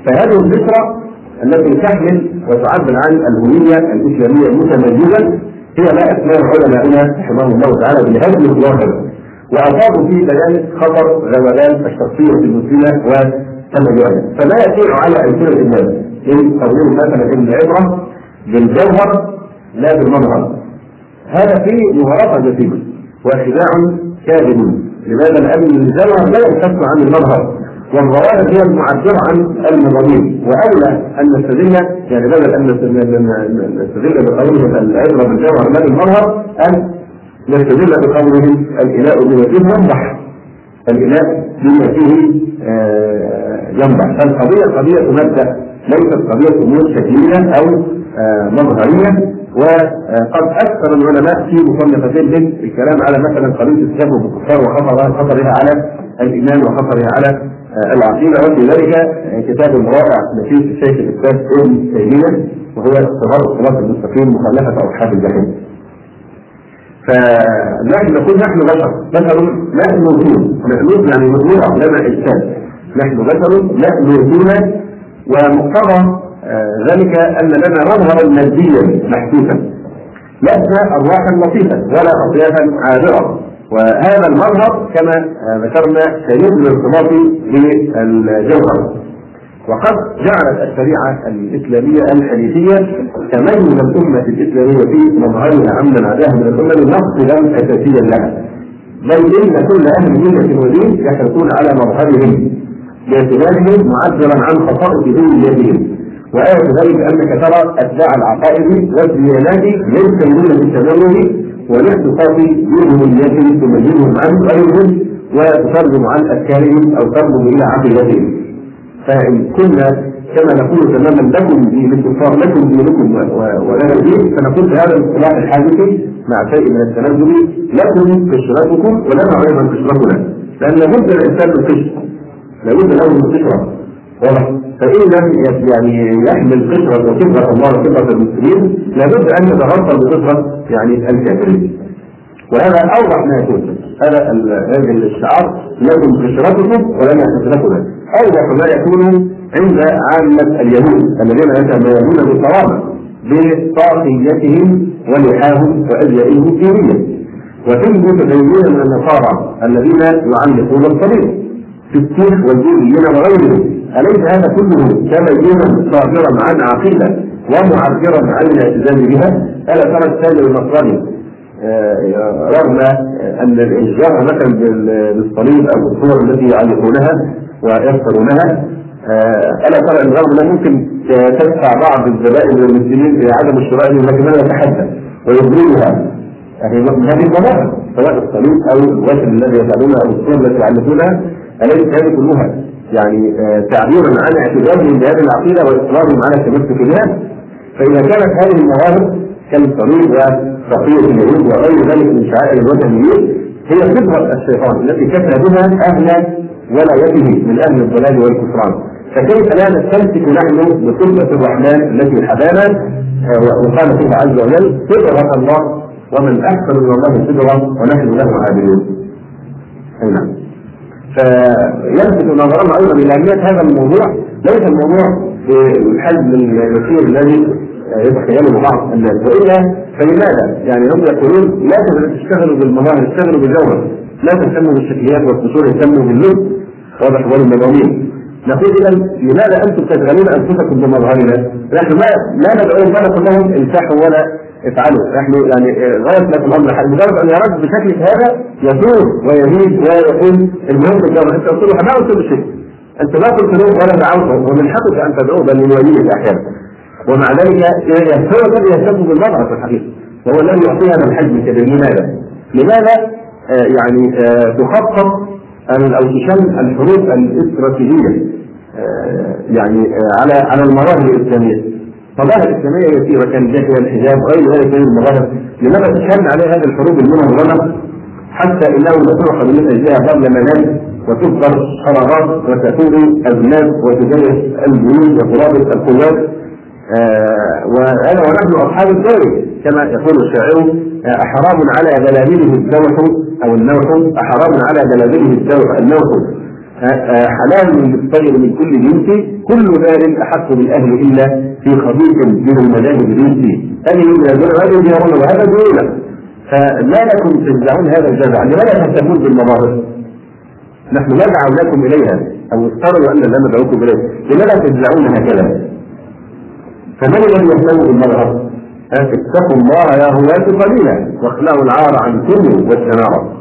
فهذه الفكرة التي تحمل وتعبر عن الهوية الإسلامية المتميزه هي ما اثنى علمائنا رحمه الله تعالى بالهدي الظاهر. وأصابوا في بيان خطر غلبان الشخصية المسلمة وتميزها فلا يسير على ألسنة الناس من قولهم مثلا إن العبرة بالجوهر لا بالمظهر. هذا فيه مغالطة جسيمة وخداع كاذب. لماذا؟ لأن الجوهر لا ينفك عن المظهر. والظواهر هي المعبرة عن المضامين. وأولى أن نستدل يعني بدل أن نستدل بقولهم العبرة بالجوهر لا بالمظهر أن نستدل بقولهم الإناء بما فيه ينضح الإناء بما فيه آه ينضح فالقضية قضية مبدأ ليست قضية أمور شكلية أو آه مظهرية. وقد أكثر العلماء في مصنفتين الكلام على مثلا قضية التشبه بالكفار وخطر خطرها على الإيمان وخطرها على العقيدة وفي ذلك كتاب رائع نفيس الشيخ الأستاذ ابن تيمية وهو اختبار الصراط المستقيم مخالفة أصحاب الجحيم. فنحن نقول نحن بشر بشر مألوفون مألوف يعني مألوف لنا إنسان. نحن بشر مألوفون ومقتضى ذلك أن لنا مظهرا ماديا محسوسا لسنا أرواحا لطيفة ولا أطيافا عابرة. وهذا المظهر كما ذكرنا شديد الارتباط بالجوهر. وقد جعلت الشريعة الإسلامية الحنيفية تميز الأمة الإسلامية في مظهرها عمن عداها من الأمم مقصدا أساسيا لها. بل إن كل أهل ملة ودين يحرصون على مظهرهم باعتبارهم معبرا عن خصائص هويتهم وآية ذلك أنك ترى أتباع العقائد والديانات يستمرون بالتدرج والاختصاص بأمنيات تميزهم عن غيرهم وتترجم عن أفكارهم أو ترجم إلى عقيدتهم فإن كنا كما نقول تماما لكم دينكم صار لكم دينكم ولنا دين فنقول بهذا الاصطلاح الحادث مع شيء من التنزل لكم قشرتكم ولنا أيضا قشرتنا. لأن لابد الانسان من قشر. لابد له من قشرة. واضح؟ فإن لم يعني يحمل قشره وقدرة الله وقدرة المسلمين لابد أن يتغطى بقشره يعني الكافرين. وهذا أوضح ما يكون. هذا هذا الشعار لكم قشرتكم ولنا قشرتنا أوضح ما يكون عند عامة اليهود الذين يتميزون بالصواب بطاقيتهم ولحاهم وأزيائهم الدينية. وتجد تدينون من النصارى الذين يعلقون الصليب في السيخ والجيليين وغيرهم أليس هذا كله تبينا صادرا عن عقيدة ومعبرا عن الاعتزاز بها؟ ألا ترى التاجر النصراني آه، رغم أن الاشجار مثلا بالصليب أو الصور التي يعلقونها ويذكرونها آه، ألا ترى ان رغم ممكن تدفع بعض الزبائن والمسلمين في عدم الشراء لكنها يتحدى ويبرزها يعني هذه المظاهر سواء الصليب أو الوجه الذي يفعلونه أو الصور التي يعلقونها أليس هذه كلها يعني آه، تعبيرا عن اعتزازهم بهذه العقيدة واصرارهم على التمسك بها فإذا كانت هذه المظاهر كالصليب وصفيه اليهود وغير ذلك من شعائر الوثنيين هي خبره الشيطان التي كفى بها أهل ولايته من أهل الضلال والكفران فكيف لا نستمسك نحن بقدرة الرحمن التي حبانا آه، وقال فيها عز وجل صدرة الله ومن أحسن من الله صدرا ونحن له عابدون. أي نعم. فيلفت نظرنا أيضا إلى أهمية هذا الموضوع. ليس الموضوع بالحجم اليسير الذي يتخيله بعض الناس وإلا فلماذا؟ يعني هم يقولون لا تشتغلوا بالمظاهر اشتغلوا بالجوهر. لا تهتموا بالشكليات والقصور اهتموا باللب واضح والمضامين نقول اذا لماذا أنتم تشغلون أنفسكم بمظهرنا؟ نحن ما لا ندعو ما نقول لهم انسحوا ولا افعلوا، نحن يعني غاية لكم الأمر مجرد أن يرد بشكلك هذا يثور ويزيد ويقول المهم أنت قلت له ما قلت له شيء. أنت ما قلت له ولا دعوته ومن حقك أن تدعوه بل من وليك أحيانا. ومع ذلك هو الذي يهتم بالمظهر في الحقيقة وهو الذي يعطيها هذا الحجم الكبير لماذا؟ لماذا آه يعني آه تخطط أو تشن الحروب الإستراتيجية آه، يعني آه، على على المظاهر الإسلامية. مظاهر إسلامية كثيره كالجهل والحجاب وغير ذلك من المظاهر. لماذا تشن عليه هذه الحروب المنظمه حتى إنه لتعقد من اجلها برلمانات وتكبر قرارات وتكون ازمات وتجرس البيوت وترابط القوات. آه وأنا ونحن أصحاب الدوري كما يقول الشاعر أحرام على بلابله الدوح أو النوح أحرام على بلابله الدوح النوح. حلال للطير من كل جنس كل ذلك أحق بالأهل إلا في خبيث من المذاهب الجنسي هذه من هذا يجهرون وهذا دون فما لكم تجزعون هذا الجزع لماذا تهتمون بالمظاهر؟ نحن لا دعوناكم إليها أو افترضوا لا ندعوكم إليها لماذا تجزعون هكذا؟ فمن الذي يهتم بالمظهر؟ اتقوا الله يا هواة قليلا واخلعوا العار عنكم والشنارة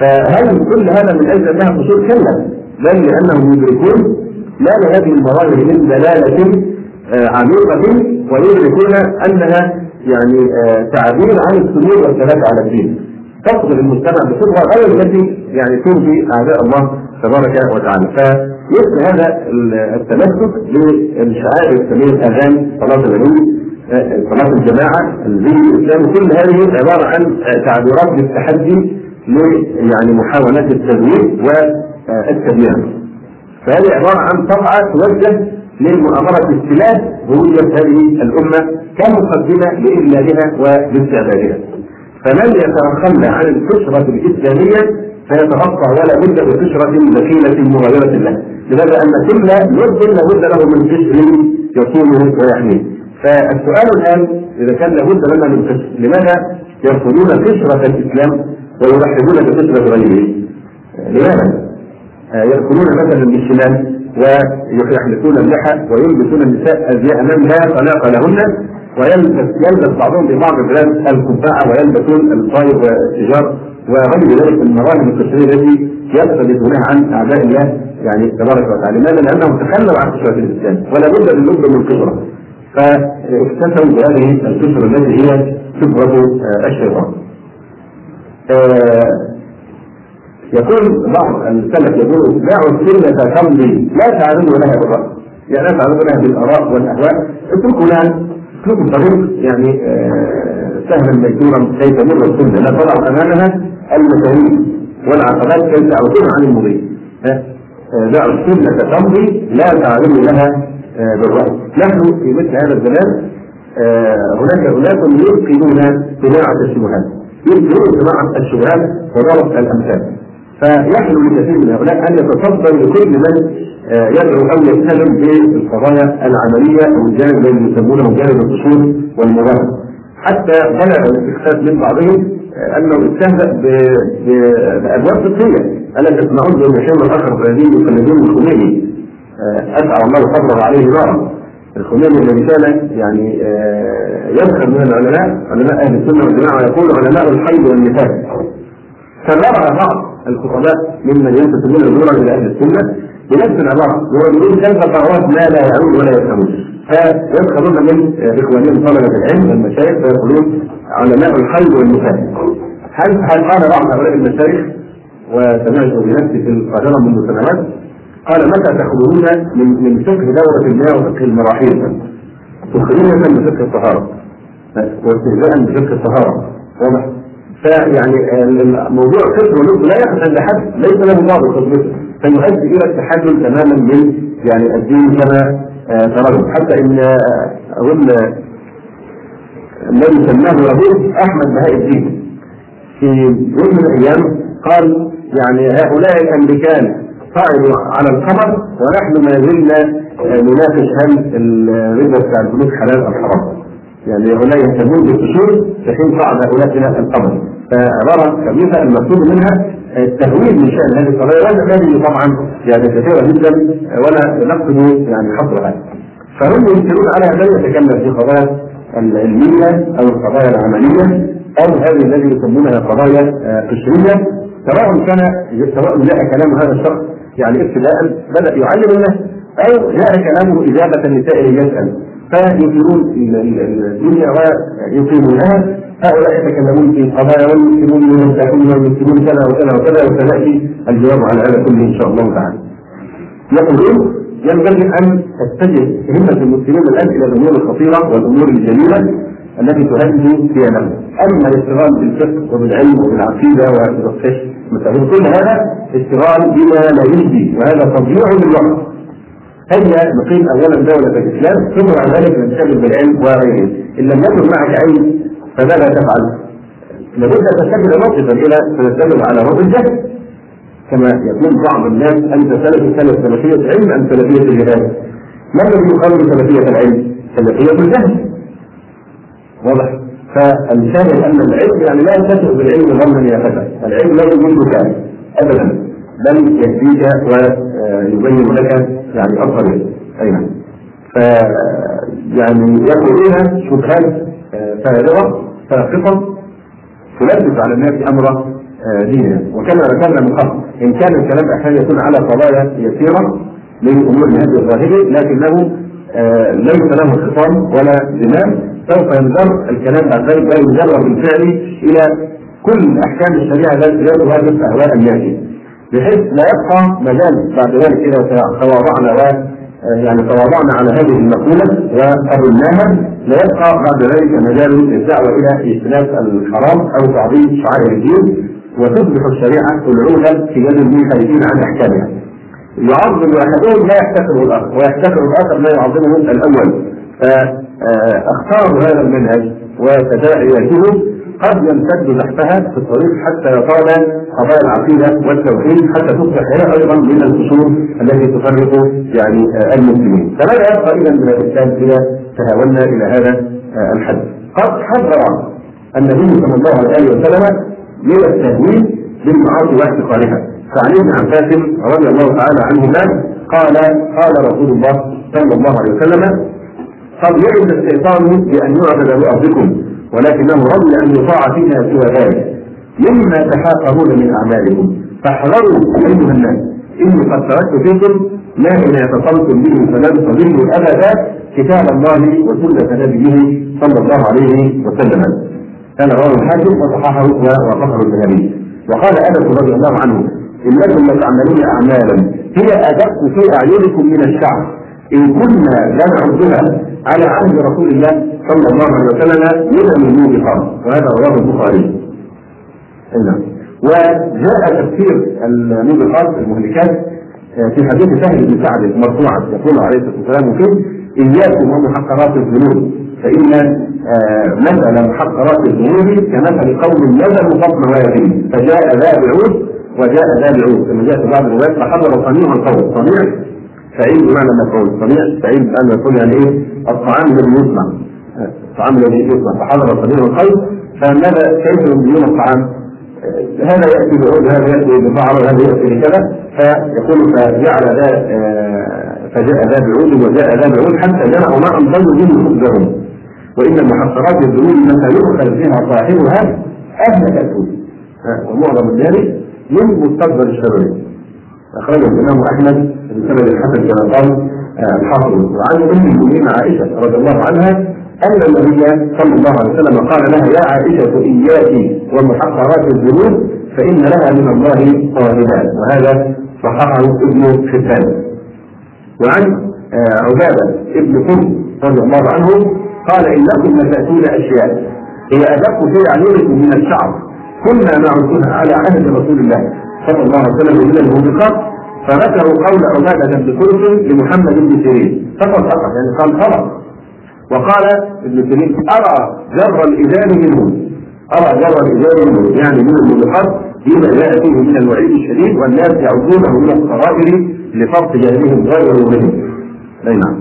فهل كل هذا من أجل أنها قصور كلا؟ بل لأنهم يدركون ما لهذه المظاهر من دلالة آه، عميقة ويدركون أنها يعني آه، تعبير عن السلوك والثبات على الدين. تصدر المجتمع بصبغه غير التي يعني ترضي أعداء الله تبارك وتعالى. فمثل هذا التمسك بالشعائر الاسلاميه الأذان صلاة النبي آه، صلاة الجماعة الدين الإسلامي كل هذه عبارة عن تعبيرات للتحدي يعني محاولات التزوير والتبيان. فهذه عبارة عن طبعة توجه لمؤامره استلاد هوية هذه الأمة كمقدمة لاذلالها ولاستعبادها فمن يتخلى عن الفكرة الإسلامية فيتغطى ولا بد بفكره ذكيله مغايرة له. لماذا؟ أن كل لب لابد له من فكر يصونه ويحميه. فالسؤال الآن إذا كان لابد لنا من فكر لماذا يرفضون فكره الإسلام؟ ويرحبون بفطرة غيره لماذا؟ آه، يأكلون مثلا بالشمال ويحلقون اللحى ويلبسون النساء أزياء لا طلاق لهن ويلبس يلبس بعضهم ببعض البلاد القبعه ويلبسون الطاير والسجار وغير ذلك من المظاهر القشريه التي يختلفونها عن أعداء الله يعني تبارك وتعالى لماذا؟ لأنهم تخلوا عن كسوة الإسلام ولا بد للاب من كفره فاكتفوا بهذه الكفر التي هي كفرة الشيطان. يقول بعض السلف يقول دعوا السنة تمضي لا تعرضوا لها بالرأي يعني لا تعرضوا لها بالآراء والأهواء اتركوا لها اتركوا الطريق يعني سهلا ميسورا كي تمر السنة. لا تضع أمامها المفاهيم والعقبات كي تعرضون عن المضي. دعوا السنة تمضي لا تعرضوا لها بالرأي. نحن في مثل هذا الزمان هناك أناس يلقنون صناعة الشبهات يلقنون صناعة الشبهات وضرب الأمثال. فيحلو لكثير من هؤلاء أن يتصدر لكل من يدعو أو يتكلم بالقضايا العملية أو الجانب الذي يسمونه جانب الأصول والمبادئ حتى بلغ الاستخفاف من بعضهم أنه استهزأ بأبواب فقهية. الا تسمعون بان هشام الآخر الذين يقلدون الخميني. أدعى الله قدره عليه نارا الخميني الذي كان يعني يذكر من العلماء علماء أهل السنة والجماعة ويقول علماء الحيض والنفاق فنرى بعض الخطباء ممن ينتسبون نورا إلى أهل السنة بنفس العبارة يقولون كيف قرارات ما لا يعود ولا يفهمون فيسخرون من إخوانهم طلبة العلم والمشايخ فيقولون علماء الحيض والنفاق هل هل قال بعض هؤلاء المشايخ وسمعت بنفسي في القاهرة منذ سنوات قال متى تخرجون من من فقه دورة المياه وفقه المراحيض؟ تخرجون من فقه الطهارة. واستهزاء بفقه الطهارة. واضح؟ فيعني الموضوع كفر ونص لا يقف عند حد. ليس له ضابط تطبيقه فيؤدي إلى التحلل تماما من يعني الدين كما ترون حتى إن أظن الذي سماه يهود أحمد بهاء الدين. في يوم من الأيام قال يعني هؤلاء الامريكان صعدوا على القمر ونحن ما زلنا نناقش هل الربا بتاع البنوك حلال أم حرام. يعني هؤلاء يهتمون بالاصول في حين صعد هؤلاء إلى القمر فعباره خبيثه المقصود منها التهويل من شأن هذه القضايا وهذه طبعا يعني كثيره جدا ولا نقصد يعني حصرها فهم ينكرون على من يتكلم في قضايا العلميه أو القضايا العملية أو هذه الذي يسمونها قضايا قشريه سواء كان سواء جاء كلام هذا الشخص يعني ابتداء بدأ يعلم الناس أو جاء كلامه إجابة لسائل يسأل. فينكرون الدنيا ويقيمونها هؤلاء يتكلمون في قضايا والمسلمون ينتهون والمسلمون كذا وكذا وكذا. وسنأتي الجواب على هذا كله إن شاء الله تعالى. يقولون ينبغي أن تتجه همة المسلمين الآن إلى الأمور الخطيرة والأمور الجميله التي تهدد قيمهم. أما الاشتغال بالفقه وبالعلم وبالعقيده وبالفقه مثلا كل هذا اشتغال بما لا يجدي وهذا تضييع للوقت. هيا نقيم اولا دولة الإسلام ثم بعد ذلك ننشغل بالعلم وغيره. إن لم يكن معك علم فماذا تفعل؟ لابد أن تتجه موقفا إلى تنزل على روح الجهل كما يقول بعض الناس أنت سلفي سلف سلفية علم أم سلفية الجهاد؟ ما الذي يقابل سلفية العلم؟ سلفية الجهل واضح؟ فالشاهد إن العلم يعني لا تشعر بالعلم ظنا يا فتى، العلم لا يجيبك ابدا. بل يهديك ويبين لك يعني الطريق أي نعم. ف يعني يقولون شبهات فارغة ساقطه تلبس على الناس أمر ديننا وكما ذكرنا من قبل. إن كان الكلام أحيانا يكون على قضايا يسيرة من امور الهدي الظاهري لكنه ليس له خصام ولا زمام سوف ينظر الكلام بعد ذلك لا يجرب بالفعل إلى كل أحكام الشريعة التي تهاجم اهواء الناس بحيث لا يبقى مجال بعد ذلك إذا تواضعنا و يعني تواضعنا على هذه المقولة وقبلناها لا يبقى بعد ذلك مجال الدعوة إلى اجتناب الحرام أو تعظيم شعائر الدين وتصبح الشريعة العودة في يد المنحرفين عن أحكامها. يعظم أحدهم لا يحتكر الآخر ويحتكر الآخر لا يعظمه الأول. فاختاروا هذا المنهج وتداعياته قد يمتد تحتها في الطريق حتى يطال قضايا العقيدة والتوحيد حتى تصبح هي أيضا من الأصول التي تفرق يعني المسلمين. فماذا يبقى اذا من الاسلام إذا تهاونا إلى هذا الحد؟ قد حذر النبي صلى الله عليه وسلم من التهويل بالمعاصي واحتقارها. فعن ابن عباس رضي الله تعالى عنهما قال قال رسول الله صلى الله عليه وسلم قد يعد الشيطان بأن يعبد بأرضكم ولكنه رضي أن يطاع فيها سوى ذلك. مما تحاقرون من أعمالكم. فاحذروا أيها الناس. إني قد تركت فيكم ما ان اعتصمتم به فلن تضلوا أبدا. كتاب الله وسنة نبيه صلى الله عليه وسلم. كان رواه الحاكم وصححه ووافقه الذهبي. وقال أنس رضي الله عنه إنكم لتعملون أعمالا. هي أدق في أعينكم من الشعر. إن كنا لنعدها على عهد رسول الله صلى الله عليه وسلم من الموبقات وهذا رواه البخاري. نعم. وجاء تفسير الموبقات المهلكات في حديث سهل بن سعد مرفوعا يقول عليه الصلاة والسلام فيه إياكم ومحقرات الذنوب فإن مثل محقرات الذنوب كمثل قوم نزلوا بطن وادي فجاء ذا بعود وجاء ذا بعود كما جاء في بعض الروايات فحضر صنيع القوم صنيع فعيل بمعنى مفعول صنيع فعيل بمعنى مفعول يعني إيه؟ الطعام الذي يصنع الطعام الذي يصنع فحضر صنيع القوم فماذا؟ كيف ينبذون الطعام؟ هذا يأتي بعود هذا يأتي ببعض هذا يأتي بكذا. فيقول فجعل ذا فجاء ذا بعود وجاء ذا بعود حتى جمعوا ما انضلوا منه خبزهم وإن محصرات الذنوب متى يؤخذ بها صاحبها اهلك الكل ومعظم ذلك من مستقبل الشرعي أخرجه الإمام أحمد بسند الحسن كما قال الحافظ وعن ام المؤمنين عائشة رضي الله عنها أن النبي صلى الله عليه وسلم قال لها يا عائشة إياك ومحقرات الذنوب فإن لها من الله طاهرات وهذا صححه ابن حبان. وعن عبادة ابن قم رضي الله عنه قال إنكم لتأتون أشياء هي أدق في أعينكم من الشعر كنا نعرفها على عهد رسول الله صلى الله عليه وسلم من الموبقات فذكروا قول عبادة بن قرش لمحمد بن سيرين. فقط فقط يعني قال خبر وقال ابن سيرين أرى جر الازار منه. أرى جر الازار منه يعني من الموبقات فيما جاء فيه من الوعيد الشديد والناس يعودونه من الصغائر لفرط جهلهم غير منهم أي نعم.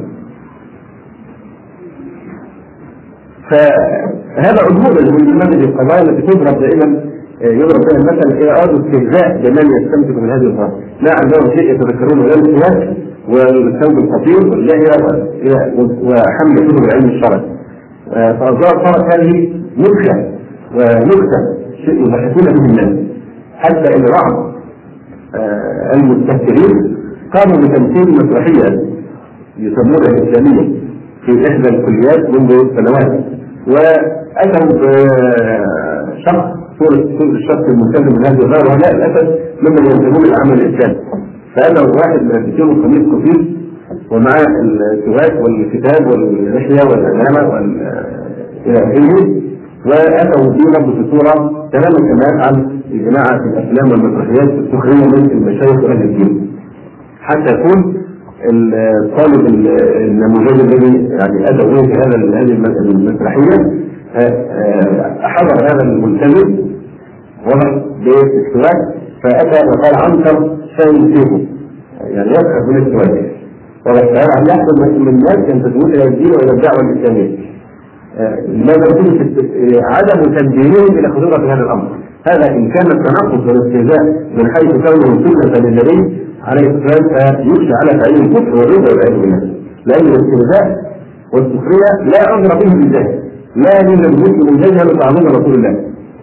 فهذا عموما من نماذج القضايا التي تضرب دائما يضرب بها المثل هي اراد استهزاء بمن يستمسك من هذه الظاهره لا عندهم شيء يتذكرون ولا السواك والثوب الخطير واللحيه وحمل كتب العلم الشرعي فأصدار صارت هذه نكتة. ونكتة شيء يضحكون به الناس. حتى إن بعض المستهترين قاموا بتمثيل مسرحية يسمونها الإسلامية في إحدى الكليات منذ سنوات. واتوا بشخص صورة صورة الشخص الملتزم من هذه الظاهرة وهؤلاء للأسف ممن ينتمون للعمل الإسلامي. فأنا واحد من الدكتور قميص قصير ومعاه السواك والكتاب واللحية والعلامة وال إلى آخره وأتوا بنا بصورة تماما كمان عن الجماعة في الأفلام والمسرحيات السخرية من المشايخ وأهل الدين. حتى يكون الطالب النموذجي الذي يعني أتوا به هذا هذه المسرحية حضر هذا الملتزم وضع بالسواك فأتى وقال عنتر سيمسكه يعني يسخر من السواك وقال عن يحصل من الناس ينتسبون إلى الدين وإلى الدعوة الإسلامية. لماذا يكون عدم تنبيههم إلى خطورة هذا الأمر. هذا إن كان التناقض والاستهزاء من حيث كونه سنه للنبي عليه الصلاه والسلام فيخشى على تعيين الكفر والرضا والعياذ بالله. لأن الاستهزاء والسخرية لا عذر به بالله. لا يجوز المسلم يجهل تعظيم رسول الله.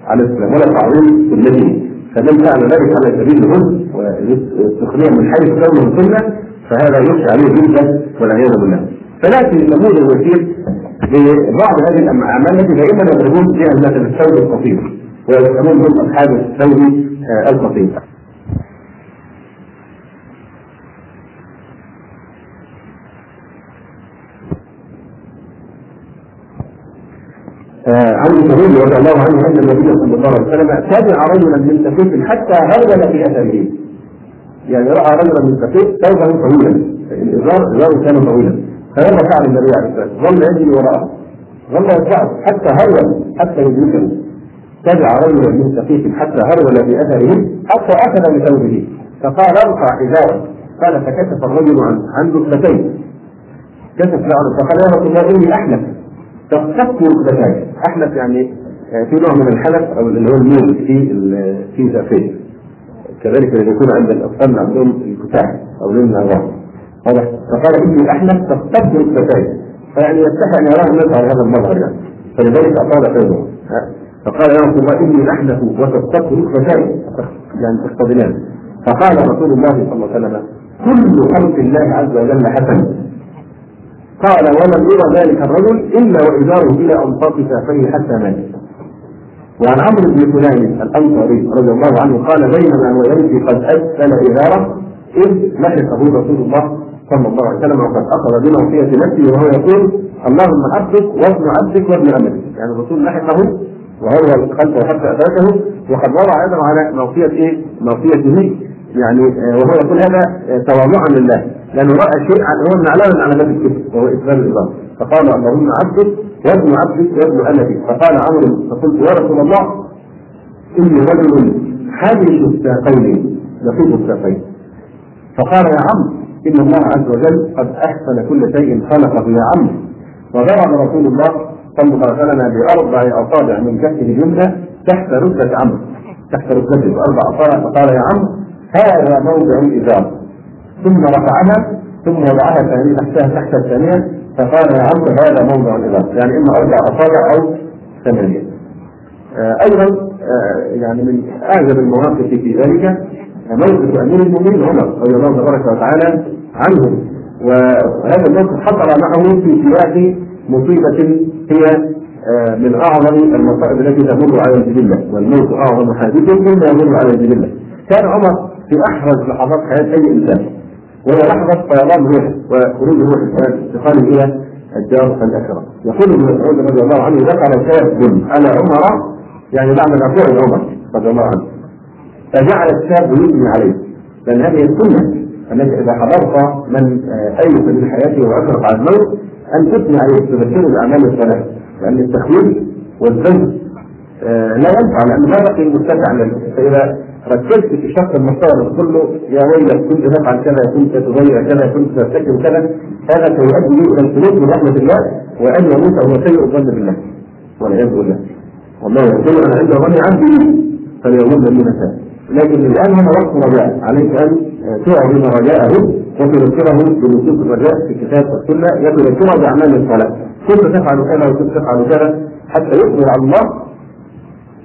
عليه السلام ولا تعظيم النبي فمن فعل ذلك على سبيل الهدى والسخريه من حيث كونه سنة فهذا يخشى عليه الردة والعياذ بالله. فنأتي النموذج الوسيل ببعض هذه الأعمال التي دائما يضربون فيها مثل الثوب القصير ويسمون هم أصحاب الثوب القصير عن سهيل رضي الله عنه أن النبي صلى الله عليه وسلم تبع رجلا من سقيف حتى هرول في أثره. يعني رأى رجلا من سقيف ثوبه طويلا. الازار ازاره كان طويلا. فماذا فعل النبي عليه الصلاة والسلام؟ ظل يجري وراءه. ظل يتبعه حتى هرول حتى يدركه تبع رجلا من سقيف حتى هرول في أثره حتى أخذ بثوبه. فقال ارفع ازارك قال فكشف الرجل عن عن ركبتيه. كشف له فقال يا رسول الله إني أحلف. تختص ركبتاي احلف يعني في نوع من الحلف أو اللي هو الميل في في سقفيه كذلك الذي يكون عند الأطفال عندهم الكتاح أو لون الراس واضح فقال إني احلف تختص ركبتاي فيعني يستحي أن يراه الناس على هذا المظهر يعني. فلذلك أطال ثوبه فقال يا رسول الله إني احلف وتختص ركبتاي يعني تقتضيان فقال رسول الله صلى الله عليه وسلم كل خلق الله عز وجل حسن. قال ولم يرى ذلك الرجل إلا وإزاره إلى انصاف ساقيه حتى مات وعن عمرو بن فلان الأنصاري رضي الله عنه قال بينما هو يمشي قد أسفل إزاره إذ لحقه رسول الله صلى الله عليه وسلم وقد أخذ بناصيه نفسه وهو يقول اللهم عبدك وابن عبدك وابن أمتك. يعني الرسول لحقه وهو خلفه حتى ادركه وقد وضع يده على ناصيه إيه؟ ناصيته يعني آه، وهو يقول هذا آه، تواضعا لله. لأنه راى شيء هو من علامه من علامات الكفر وهو اثبات الاضافه فقال اللهم عبدك وابن عبدك وابن أمتك. فقال عمرو فقلت يا رسول الله إني رجل حابس الساقين لطيف الساقين فقال يا عم إن الله عز وجل قد أحسن كل شيء خلقه يا عم وضرب رسول الله صلى الله عليه وسلم بأربع أصابع من كفه اليمنى تحت ركبه عمرو تحت ركبته باربع أصابع. فقال يا عم هذا موضع الإزار. ثم رفعها ثم وضعها ثانية تحتها تحت الثانية فقال يا عم هذا موضع الإزار يعني إما أربع أصابع أو ثمانية. آه أيضا آه يعني من أعجب المواقف في ذلك موقف أمير المؤمنين عمر رضي الله تبارك وتعالى عنه. وهذا الموقف حصل معه في سياق مصيبة هي آه من أعظم المصائب التي تمر على الجبلة. والموت أعظم حادث مما يمر على الجبلة. كان عمر في احرج لحظات حياة أي إنسان. وهي لحظة طيران روح وخروج روح الانتقال إلى الدار الاخره يقول ابن مسعود رضي الله عنه ذكر شاب على عمر يعني بعد رفوع عمر رضي الله عنه فجعل الشاب يثني عليه. لأن هذه السنة انك إذا حضرت من ايس من حياته واشرف على الموت أن تثني عليه تذكره بأعمال الصلاة. لأن التخويف والذنب آه، لا ينفع لأن لا بقي متسع فإذا ركزت في شق المصائب كله. يا ويلك كنت تفعل كذا كنت تغير كذا كنت ترتكب كذا. هذا سيؤدي إلى الخلود من رحمه الله وأن يموت وهو سيء الظن بالله والعياذ بالله. والله يقول أنا عند ظن عبدي فليظن بي مساء لكن الآن هذا وقت رجاء. عليك أن تعظم رجاءه وتذكره بنصوص الرجاء في الكتاب والسنة. يتذكره باعمال الصلاه كنت تفعل كذا وكنت تفعل كذا حتى يقبل على الله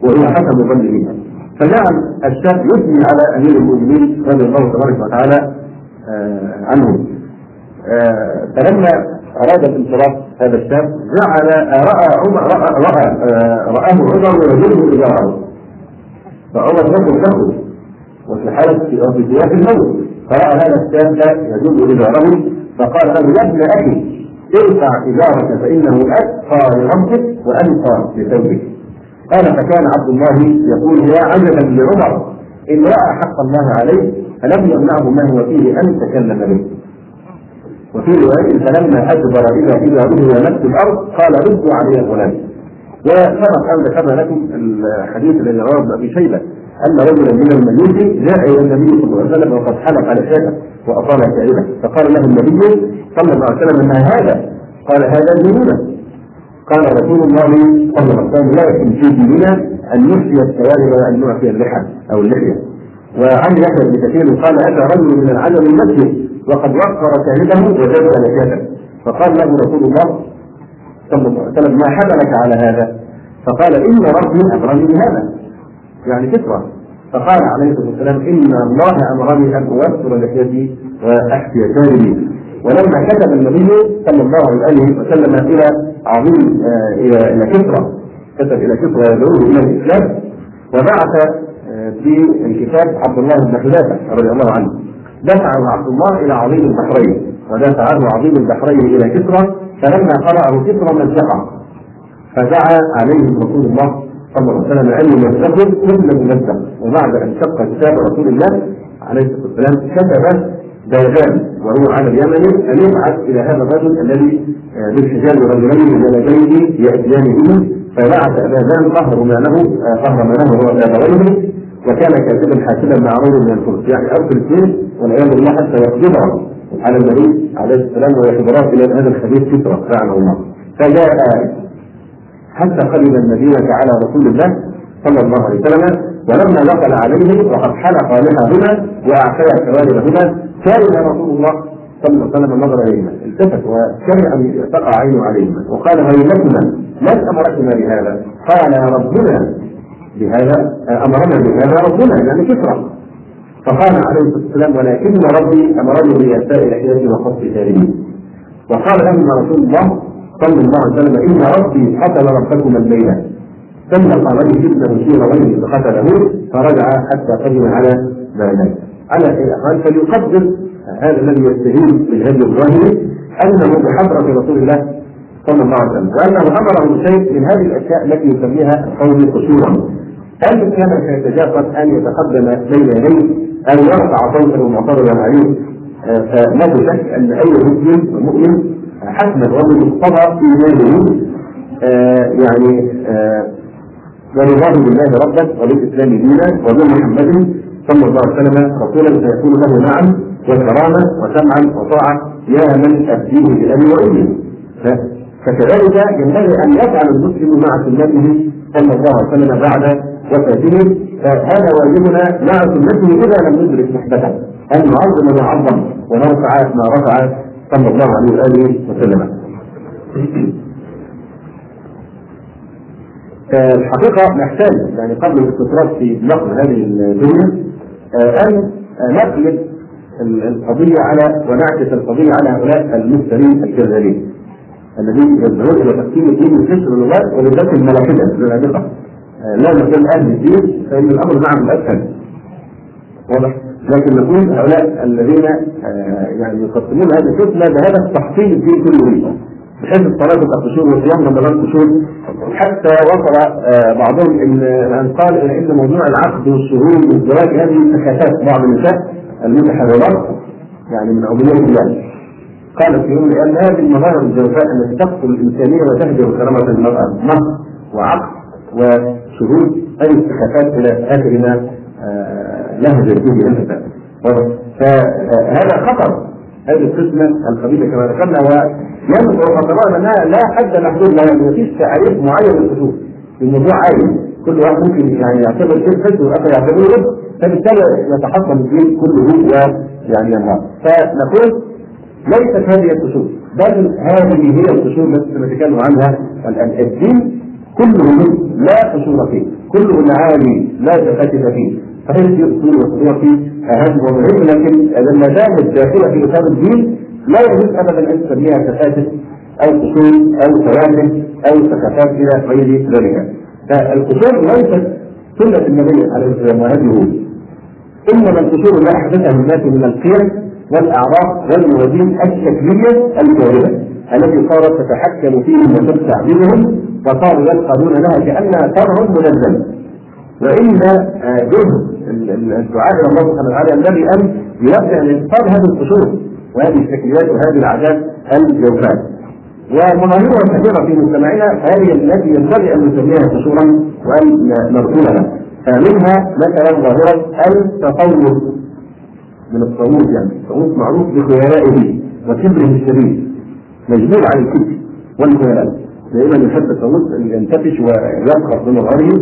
وهو حسب ظن بها فجعل الشاب يثني على أمير المؤمنين رضي الله تبارك وتعالى آه عنه. آه فلما أراد الانصراف هذا الشاب جعل رأى عمر رأى رأى آه رآه عمر يجره إزاره. فعمر نفسه له وفي حالة في سياق الموت فرأى هذا الشاب يجر إزاره فقال له يا ابن أخي ارفع إزارك فإنه أتقى لربك وانقى لثوبك. قال فكان عبد الله يقول يا عجبا لعمر إن رأى حق الله عليه فلم يمنعه ما هو فيه أن تكلم به. وفي رواية فلما أدبر إلى إذا رؤي نفس الأرض قال ردوا علي الغلام. وسبق أن ذكرنا لكم الحديث الذي رواه ابن أبي شيبة أن رجلا من الميت جاء إلى النبي صلى الله عليه وسلم وقد حلق على شاته وأطال شعيرة. فقال له النبي صلى الله عليه وسلم ما هذا؟ قال هذا جنونه قال رسول الله صلى الله عليه وسلم لا يكن في ديننا أن نحيي الشوارب وان نعفي اللحى أو اللحية. وعن يحيى بن كثير قال أتى رجل من العجم المسجد وقد وقر كاهنه وجد نجاته فقال له رسول الله صلى الله عليه وسلم ما حملك على هذا؟ فقال إن ربي أمرني بهذا. يعني فطرة. فقال عليه الصلاة والسلام إن الله أمرني أن أوفر لحيتي واحكي شاربي ولما كتب النبي صلى الله عليه وسلم إلى عظيم آه، إلى إلى كسرى كتب إلى كسرى يدعوه إلى الإسلام وبعث آه، في الكتاب عبد الله بن حذافة رضي الله عنه. دفعه عبد الله إلى عظيم البحرين ودفعه عظيم البحرين إلى كسرى فلما قرأه كسرى مزقه فدعا عليهم رسول الله صلى الله عليه وسلم ان يمزقوا كل ممزق وبعد أن شق كتاب رسول الله عليه الصلاة والسلام كتب ديدان وهو على اليمن أن يبعث إلى هذا الرجل الذي آه، بالحجاب رجلين من بلديه ياتيان به فبعث أبا قهر ما له آه، قهر ما له هو غيره وكان كاتبا حاسبا معروفا من الفرس يعني ارسل اثنين والعياذ بالله حتى يقبضه على النبي عليه السلام ويحضره إلى هذا الخبيث فطرة لعنه الله. فجاء حتى قبل النبي على رسول الله صلى الله عليه وسلم ولما دخل عليه وقد حلق لها وأعطيها كوارث كره رسول الله صلى الله عليه وسلم النظر اليهما التفت وكره أن تقع عينه عليهما وقال هيلتنا من امركما بهذا؟ قال ربنا بهذا أمرنا بهذا ربنا يعني كسرى فقال عليه الصلاة والسلام ولكن ربي أمرني باساء لحيتي وقص شاربي وقال لهما رسول الله صلى الله عليه وسلم إن ربي قتل ربكم الليلة ثم قال لي ابن مشير وجهه فقتله فرجع حتى قدم على ذلك على قال فليقدر هذا الذي يستهين بالهدي الظاهري أنه بحضرة رسول الله صلى الله عليه وسلم وأنه امره بشيء من هذه الأشياء التي يسميها القول قصورا هل كان سيتجاوز أن يتقدم بين يديه أو يرفع صوته معترضا عليه فلا شك أن أي مسلم ومؤمن حسب وبمقتضى ايمانه يعني ورضاه بالله ربا وبالاسلام دينا وبمحمد صلى الله عليه وسلم رسولا سيكون له نعم وكرامه وسمعا وطاعة يا من أبديه بأبي وأمي. فكذلك ينبغي أن يفعل المسلم مع سنته صلى الله عليه وسلم بعد وفاته. فهذا واجبنا مع سنته إذا لم ندرك صحبته أن نعظم ما عظم ونرفع ما رفع صلى الله عليه وآله وسلم. الحقيقة نحتاج يعني قبل الاستطراد في نقل هذه الدنيا أن نقلب القضية على ونعكس القضية على هؤلاء المفترين الكذابين الذين يدعون إلى تقسيم الدين قسم اللغات ولذات الملاحدة. الزنادقه لا نقول أهل الدين فإن الأمر معهم اسهل واضح؟ لكن نقول هؤلاء الذين يعني يقسمون هذه الفتنه بهدف تحصيل الدين كله. بحيث الصلاة تبقى قشور وصيام رمضان قشور حتى وصل بعضهم إن إن قال إلى إن موضوع العقد والشهود والزواج هذه سكتات بعض النساء المتحررات يعني من اولياء الله قال في يوم الأيام هذه المظاهر الجوفاء التي تقتل الإنسانية وتهدر كرامة المرأة؟ نص وعقد وشهود أي استخافات إلى اخر ما نهج به انفسا فهذا خطر. هذه القسمه الخبيثة كما ذكرنا وينظر خطرها انها لا حد محدود لها ما فيش تعريف معين للخصوص الموضوع عالي كل واحد ممكن يعني يعتبر شيء حلو واخر يعتبره رد فبالتالي يتحطم الدين كله ويعني ينهار فنقول ليست هذه القشور بل هذه هي القشور التي سنتكلم عنها الآن. الدين كله لا قشور فيه كله عالي لا تفاتت فيه. صحيح في أصول وقشور فيه اهم ومهم لكن المدام الداخله في اطار الدين لا يجوز ابدا أن تسميها تفاتت أو قشور أو ثوابت أو سكتات إلى غير ذلك. فالقشور ليست سنة النبي عليه الصلاه والسلام وهذه انما القشور ما احدثه الناس من القيم والأعراف والموازين الشكلية الكاذبه التي صارت تتحكم فيهم وتمتع بهم وصاروا يلقبون لها كانها فرع منزل. وإن جهد الدعاء إلى الله سبحانه وتعالى ينبغي أن يرجع لانقاذ هذه القشور وهذه الشكليات وهذه العادات الجوفاء ومظاهرها كثيره في مجتمعنا هذه التي ينبغي أن نسميها قشورا وأن نرسلها. فمنها مثلا ظاهرة التطور من الطاووس يعني الطاووس معروف بخيلائه وكبره الشديد مجبور على الكبر والخيلاء دائما يحب الطاووس أن ينتفش ويقرا بمظهره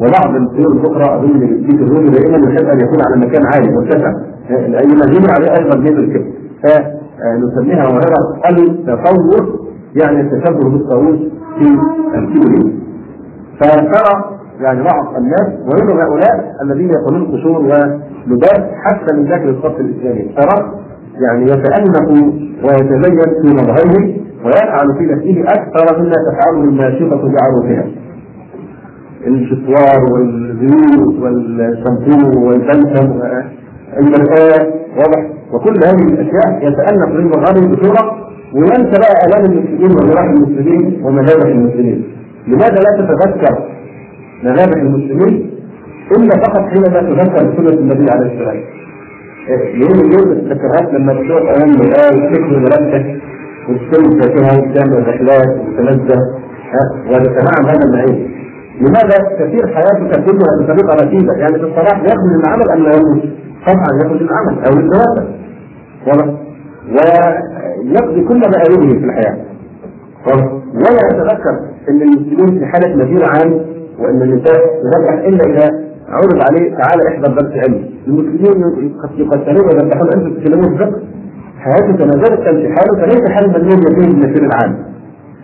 وبعض الطيور الأخرى اظن الديك الرومي دائما يحب أن يكون على مكان عالي مرتفع مجبور عليه أيضا من الكبر فنسميها ظاهره التطور يعني التشبه بالطاووس في الكبر فترى يعني بعض الناس وهم هؤلاء الذين يقولون قشور ولباس حتى من داخل الصف الإسلامي. ترى يعني يتأنف ويتزين في مظهره ويفعل في نفسه أكثر مما تفعله الناشطه بعروسها. الشطوار والزيوت والشامبو والبلسم والمرآة واضح وكل هذه الأشياء يتأنف في مظهره بصوره وينسى بقى الام المسلمين وجراح المسلمين ومذابح المسلمين. لماذا لا تتذكر مذابح المسلمين إلا فقط حينما تذكر سنة النبي عليه السلام. يوم اليوم التذكرات لما تشوف أمام الآية وتكبر ملابسك وتستلم فيها وتعمل رحلات وتتنزه وتتنعم هذا النعيم. لماذا كثير حياتك كلها بطريقه رتيبه يعني في الصباح يخرج من العمل أم لا يخرج؟ طبعا يخرج من العمل أو. واضح؟ ويقضي كل مآربه في الحياة. ولا يتذكر إن المسلمين في حالة نذير عام وإن النساء تذبح إلا إذا عرض عليه تعالى احضر درس علم المسلمين قد يقتلون ويذبحون أنتم تتكلمون في زالت تمشي حالك ليس حال من يوم يكون المسير العام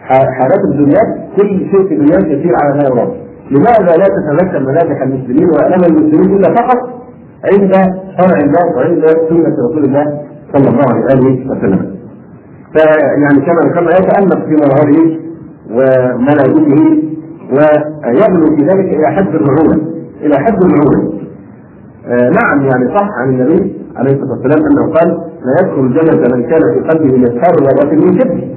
حالات الدنيا كل شيء في الدنيا يسير على ما يرام لماذا لا تتذكر ملامح المسلمين وأمام المسلمين إلا فقط عند شرع الله وعند سنة رسول الله صلى الله عليه وسلم. فيعني كما كما يتألق في مظهره وملابسه ويبلغ في ذلك إلى حد الرعونه إلى حد الرعونه. آه نعم يعني صح عن النبي عليه الصلاة والسلام أنه قال لا يدخل الجنة من كان في قلبه مثقال ذره من كبر.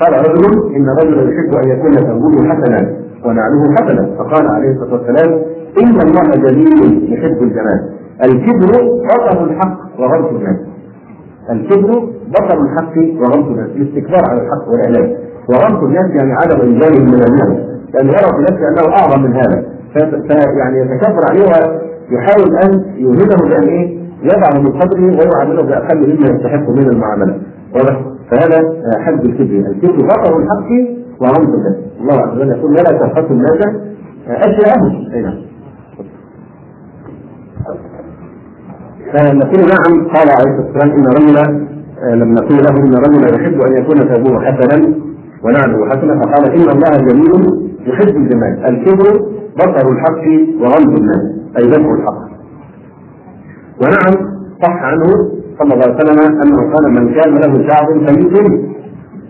قال رجل إن رجلا يحب أن يكون ثوبه حسنا ونعله حسنا. فقال عليه الصلاة والسلام ان الله جميل يحب الجمال. الكبر بطر الحق وغرس الناس. الكبر بطر الحق وغمط الناس الاستكبار على الحق والاعلان وغمط الناس يعني عدم انزاله من الناس لأنه يرى في نفسه أنه أعظم من هذا. فيعني يتكبر عليه ويحاول أن يوهمه بأن إيه؟ يضعه من قدره ويعامله بأقل مما يستحق من المعاملة. فهذا حد الكبر. الكبر بطر الحق وغمط الناس الله عز وجل يقول ولا تبخسوا الناس أشياءهم. أي نعم. فنقول نعم قال عليه الصلاة والسلام إن رجلا لم نقول له إن رجلا يحب أن يكون ثوبه حسنا ونعله حسنا فقال إن الله جميل يحب الجمال. الكبر بطر الحق وغمز الناس أي دفع الحق. ونعم صح عنه صلى الله عليه وسلم أنه قال من كان له شعر فليكرم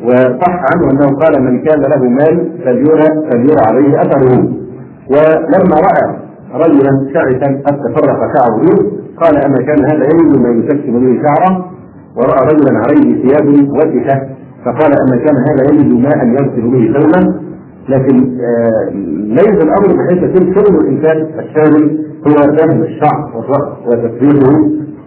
وصح عنه أنه قال من كان له مال فليرى فليرى عليه أثره. ولما رأى رجلا شعثا قد تفرق شعره قال أما كان هذا يجد ما يكسب به شعره؟ ورأى رجلا عليه ثياب وجهه فقال أما كان هذا يجد ماء يغسل به ثوبا؟ لكن آه ليس الأمر بحيث يكون شغل الإنسان الشاغل هو فهم الشعر والرأس وتسريحه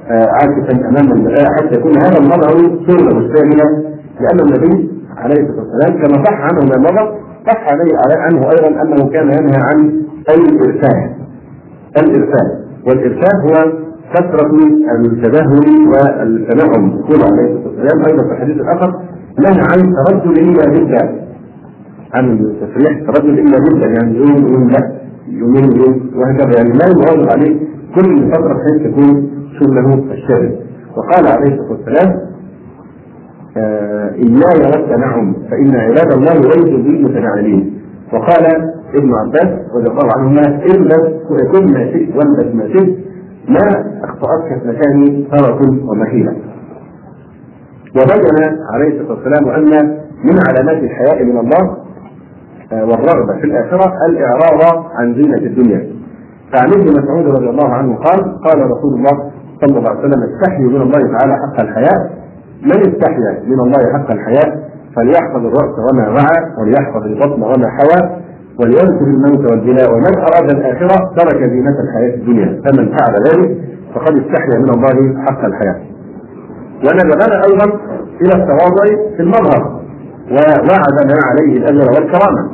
آه عاكفا أمام المراه حتى يكون هذا المظهر شغله الشامله لأن النبي عليه الصلاة والسلام كما صح عنه ما مضى صح عليه عنه أيضا أنه كان ينهى عن الإرسال. الإرسال. والإرسال هو كثرة التدهور والتنعم. يقول عليه الصلاة والسلام أيضا في الحديث الآخر نهى عن تردد إلا جدا عن التسريح تردد إلا جدا يعني يوم يوم لا يومين يوم وهكذا. يعني لا يواظب عليه. كل فترة بحيث تكون شغله الشاغل وقال عليه الصلاة والسلام آه إياي والتنعم فإن عباد الله ليسوا بي متنعمين وقال ابن عباس رضي الله عنهما البس وكن ما شئت والبس ما شئت ما أخطأتك في مكان فرس ومخيله. وبين عليه الصلاة والسلام أن من علامات الحياء من الله والرغبة في الآخرة الإعراض عن زينة الدنيا. فعن ابن مسعود رضي الله عنه قال قال رسول الله صلى الله عليه وسلم استحيوا من الله تعالى حق الحياء من استحيا من الله حق الحياء فليحفظ الرأس وما وعى وليحفظ البطن وما حوى وليذكر الموت والبلاء ومن أراد الآخرة ترك زينة الحياة الدنيا فمن فعل ذلك فقد استحيا من الله حق الحياة. ونبغانا أيضا إلى التواضع في المظهر ووعدنا عليه الأجر والكرامة.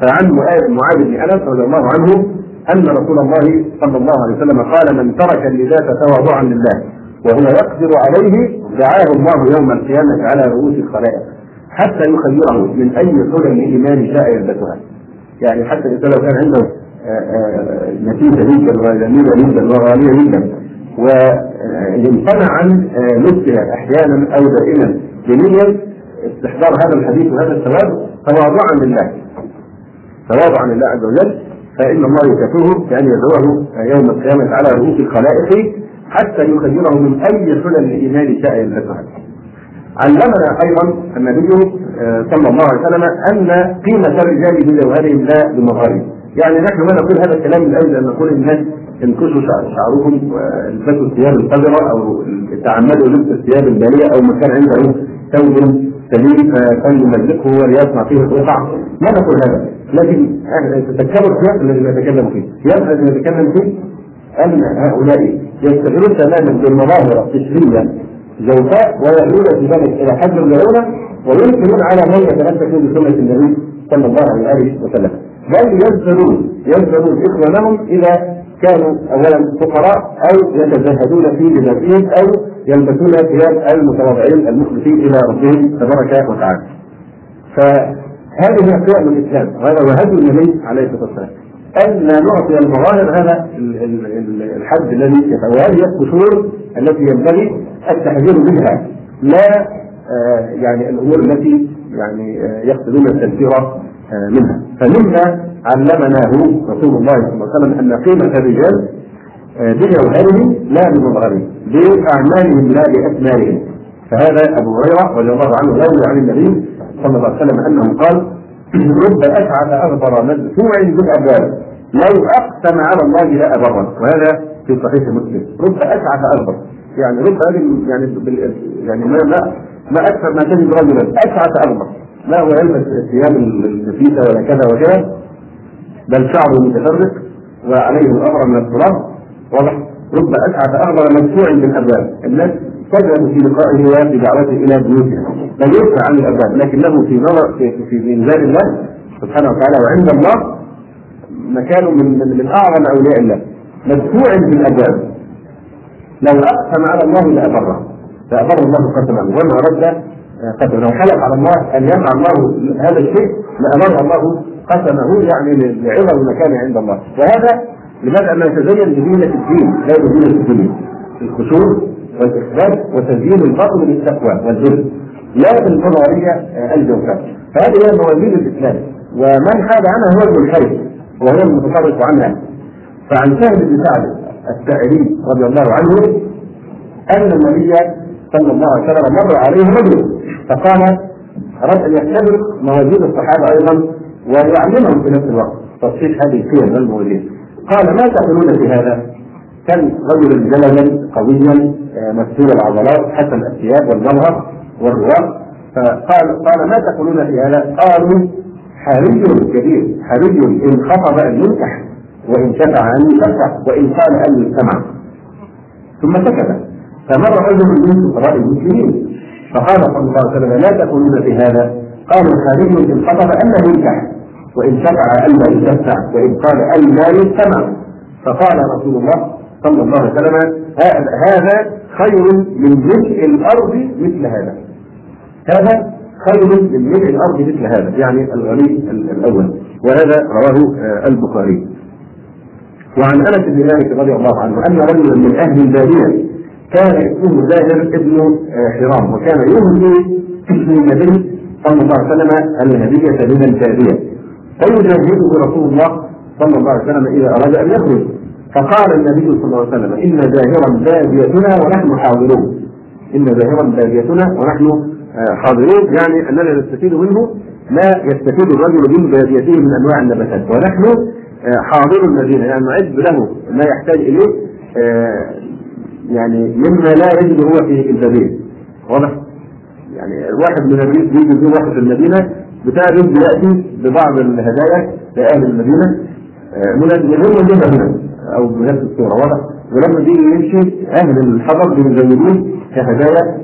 فعن معاذ بن أنس رضي الله عنه أن رسول الله صلى الله عليه وسلم قال من ترك اللذات تواضعا لله وهو يقدر عليه دعاه الله يوم القيامة على رؤوس الخلائق حتى يخيره من أي حلم الايمان شاء يلبسها. يعني حتى الانسان لو كان عنده نتيجة جدا وجميله جدا وغاليه جدا ويمتنع عن لبسها أحيانا أو دائما بنية استحضار هذا الحديث وهذا الثواب تواضعا لله تواضعا لله عز وجل فإن الله يكافئه بأن يدعوه يوم القيامة على رؤوس الخلائق حتى يخيره من أي حلل الايمان شاء يلبسها. علمنا أيضا النبي صلى الله عليه وسلم أن قيمة الرجال بجوهرهم لا بمظهرهم. يعني نحن ما نقول هذا الكلام من أجل أن نقول الناس انكشوا شعرهم والبسوا الثياب القذرة أو تعمدوا لبس الثياب البالية أو من كان عنده ثوب سليم فليمزقه وليصنع فيه الرقع ما نقول هذا لكن تذكروا السياق الذي نتكلم فيه السياق الذي نتكلم فيه أن هؤلاء يستغلون تماما بالمظاهر القشريه زوفاء ويألون في ذلك إلى حد اللعونه وينكرون على من يتمسك بسنه النبي صلى الله عليه وسلم بل يزدرون يزدرون إخوانهم إذا كانوا اولا فقراء أو يتزهدون في لباسهم أو يلبسون ثياب المتواضعين المخلصين إلى ربهم تبارك وتعالى. فهذه اشياء من الإسلام وهذا وهدي النبي عليه الصلاة والسلام. أن نعطي المظاهر هذا الحد الذي وهذه القشور التي ينبغي التحذير منها لا آه يعني الأمور التي يعني آه يقصدون التنفير آه منها. فمما علمناه رسول الله صلى الله عليه وسلم أن قيمة الرجال بجوهرهم لا بمظهرهم بأعمالهم لا باكمالهم فهذا أبو هريرة رضي الله عنه يروي عن النبي صلى الله عليه وسلم أنه قال رب اشعث اغبر مدفوع بالابواب لو أقسم على الله لابره وهذا في صحيح مسلم. رب اشعث اغبر يعني رب هذه يعني بال يعني ما ما ما أكثر ما تجد رجلا. اشعث اغبر لا هو يلبس الثياب النفيسه ولا كذا وكذا. بل شعره متفرق. وعليه الأمر من التراب واضح. رب اشعث اغبر مدفوع بالابواب الناس تذهب في لقائه وفي دعوته إلى بيوتها لا يدفع عن الابواب لكنه في نظر في, في ميزان الله سبحانه وتعالى وعند الله مكان من من, أعظم أولياء الله مدفوع بالابواب لو أقسم على الله لأبره. لابر الله قسمه وما رد قسمه لو حلف على الله أن يفعل الله هذا الشيء لامر الله قسمه يعني لعظم مكانه عند الله. وهذا لماذا؟ انه يتزين بزينة الدين لا بزينة الدنيا. الخشوع والاخبات وتزيين البطن بالتقوى والذل لا بالنظريه الجوفاء فهذه هي موازين الإسلام. ومن حاد عنها هو المنحرف وهو المتصرف عنها. فعن سهل بن سعد السائلي رضي الله عنه أن النبي صلى الله عليه وسلم مر عليه رجل فقال اراد ان يختبر موازين الصحابة أيضا ويعلمهم في نفس الوقت. تصحيح هذه القيم والموازين قال ما تقولون في هذا؟ كان رجلا جلدا قويا مكسور العضلات حسن الثياب والجوهر والرواق فقال قال ما تقولون في هذا؟ قالوا حري كبير حري إن خطب ان ينكح وإن شفع أن يشفع وإن قال أن يستمع. ثم سكت. فمر رجل من فقراء المسلمين. فقال صلى الله عليه وسلم لا تقولون في هذا. قالوا حري إن خطب أن ينكح وإن شفع أن لا يشفع وإن قال أن لا يستمع. فقال رسول الله صلى الله عليه وسلم هذا خير من ملء الأرض مثل هذا. هذا خير من ملء الأرض مثل هذا يعني الغني الأول. وهذا رواه البخاري. وعن أنس بن مالك رضي الله عنه أن رجلا من أهل الباديه كان اسمه زاهر ابن حرام وكان يهدي اسم النبي صلى الله عليه وسلم الهدية من الجاريه فيجاهده رسول الله صلى الله عليه وسلم إذا أراد أن يخرج. فقال النبي صلى الله عليه وسلم إن زاهرا باديتنا ونحن حاضرون. إن زاهرا باديتنا ونحن حاضرون يعني أننا نستفيد منه ما يستفيد الرجل من باديته من أنواع النباتات. ونحن حاضر المدينة يعني نعد له ما يحتاج إليه يعني مما لا يجد هو في البديل واضح؟ يعني الواحد من بيجي يزور واحد في المدينة بتاع بياتي ببعض الهدايا لأهل المدينة من المدينة. هنا أو بنفس الصورة واضح؟ ولما بيجي يمشي أهل الحضر بيزودون كهدايا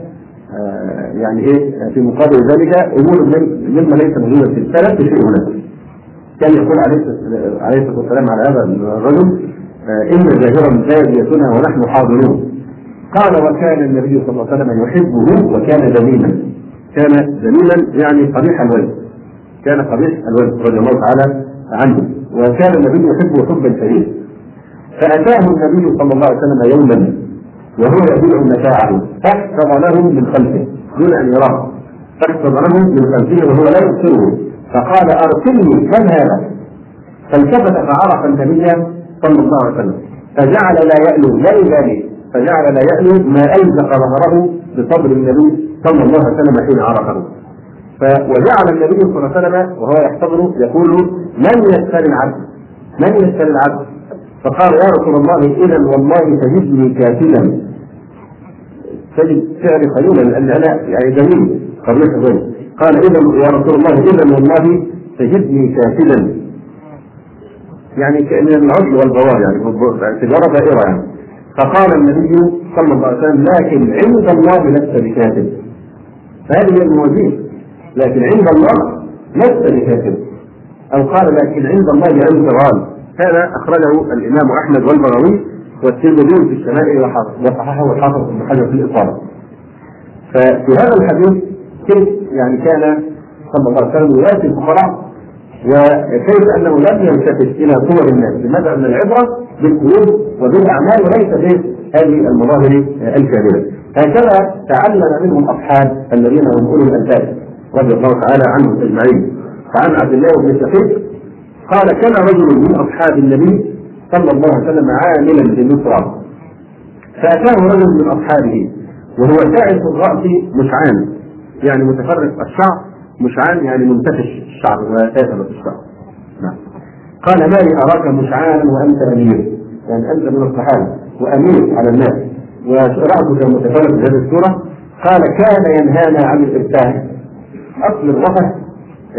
يعني إيه في مقابل ذلك أمور مما ليس موجودا في السلف بشيء هناك. كان يقول عليه عليه الصلاة والسلام على هذا الرجل إن ظاهرا باديتنا ونحن حاضرون. قال وكان النبي صلى الله عليه وسلم يحبه وكان ذميما. كان ذميما يعني قبيح الوجه. كان قبيح الوجه رضي الله تعالى عنه وكان النبي يحبه حبا شديدا. فأتاه النبي صلى الله عليه وسلم يوما وهو يبيع متاعه فاحفظ له من خلفه. دون أن يراه. فاحفظ له من خلفه وهو لا يبصره. فقال أرسلني كم هذا فالتفت فعرف النبي صلى الله عليه وسلم. فجعل لا يألو لا يبالي. فجعل لا يألو ما ألزق ظهره بصدر النبي صلى الله عليه وسلم حين عرفه. وجعل النبي صلى الله عليه وسلم وهو يحتضر يقول من يسأل العبد؟ من يسأل العبد؟ فقال يا رسول الله اذا والله تجدني كاتبا. تجد سعري قليلا لأن أنا يعني جميل قبلك ذلك قال اذا يا رسول الله اذا والله تجدني كاتبا. يعني من العزل والبوار يعني تجاره دائرة يعني. فقال النبي صلى الله عليه وسلم لكن عند الله لست بكاتب. فهذه هي الموازين لكن عند الله لست بكاتب. أو قال لكن عند الله انت غالب هذا أخرجه الإمام أحمد والبغوي والترمذي في الشمائل وصححه الحافظ بن حجر في الاصابه. ففي هذا الحديث كيف يعني كان صلى الله عليه وسلم ياتي الفقراء وكيف أنه لم يلتفت إلى صور الناس، لماذا؟ ان العبرة بالقلوب وبالأعمال وليس بهذه المظاهر الكاملة. هكذا تعلم منهم أصحاب الذين هم اولو الألباب رضي الله تعالى عنهم أجمعين. فعن عبد الله بن شقيق قال كان رجل من أصحاب النبي صلى الله عليه وسلم عاملا بمصر فأتاه رجل من أصحابه وهو شاعث الرأس مشعان يعني متفرق الشعر مشعان يعني منتفش الشعر وثابت الشعر. نعم. قال ما لي أراك مشعانا وأنت أمير؟ يعني أنت من الصحابة وأمير على الناس وراسك متفرق بهذه الصورة. قال كان ينهانا عن الارتاح أصل الرفث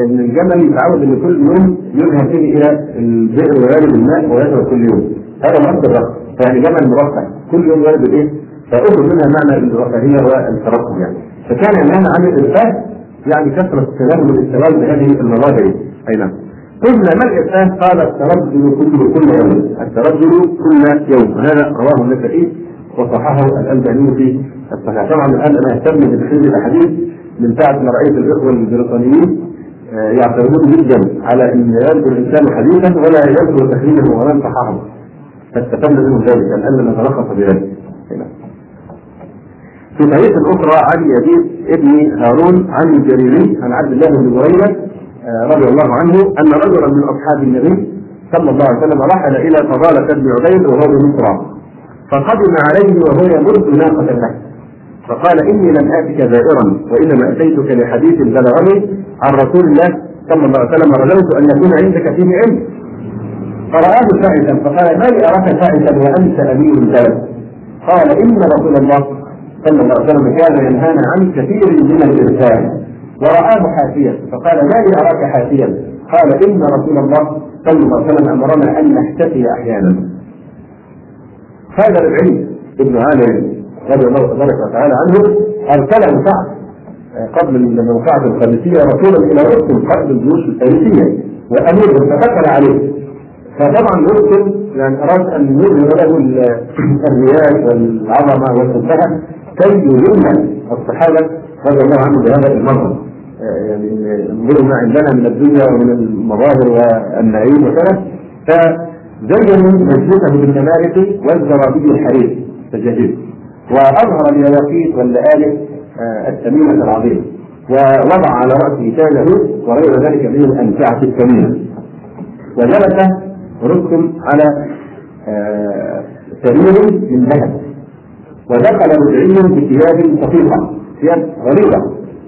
إن الجمل يتعود إن كل يوم يذهب فيه إلى البئر ويرد الماء ويشرب كل يوم. هذا مصدر الرفث يعني جمل مرفه كل يوم يرد الايه؟ فأخذ منها معنى الرفاهيه والترقب يعني. فكان ينهانا عن الارتاح يعني كثرة التناول والاستغلال بهذه المظاهر أي نعم. قلنا ما الإرسال؟ قال التردد كله كل يوم، التردد كل يوم، هذا رواه النسائي وصححه الألباني في الصحيح، طبعا الآن أنا أهتم بتخريج الأحاديث من ساعة ما رأيت الإخوة البريطانيين يعترضون جدا على أن يذكر الإنسان حديثا ولا يذكر تخريجه ولا صححه. فاستفدنا منهم ذلك الآن نتلخص بذلك. في طريق أخرى عن يزيد ابن هارون عن الجريري عن عبد الله بن بريدة رضي الله عنه أن رجلا من أصحاب النبي صلى الله عليه وسلم رحل إلى فضالة بن عبيد وهو بمصر فقدم عليه وهو يمد ناقه له فقال إني لم آتك زائرا وإنما أتيتك لحديث بلغني عن رسول الله صلى الله عليه وسلم رجوت أن يكون عندك فيه علم. فرآه فائزا فقال ما لي أراك فائزا وأنت أمير البلد. قال إن رسول الله صلى الله عليه وسلم كان ينهانا عن كثير من الإرسال. ورآه حافيا فقال ما لي أراك حافيا قال إن رسول الله صلى الله عليه وسلم أمرنا أن نحتفي أحيانا. هذا العلم ابن عامر رضي الله تبارك وتعالى عنه أرسله سعد قبل الموقعة القادسية رسولا إلى رسل قبل الجيوش الفارسية وأمير فدخل عليه. فطبعا رسل يعني أراد أن يظهر له الرياء والعظمة والسفهة كي يذل الصحابة رضي الله عنهم بهذا المنظر يعني انظروا ما عندنا من الدنيا ومن المظاهر والنعيم وكذا. فزينوا مجلسه بالنمارق والزرابي الحرير الجديد. وأظهر اليواقيت واللآلئ الثمينة العظيمة ووضع على رأسه تاجه وغير ذلك من الأمتعة الثمينة وجلس رستم على سرير من ذهب. ودخل رجعي بثياب صفيقة ثياب غليظة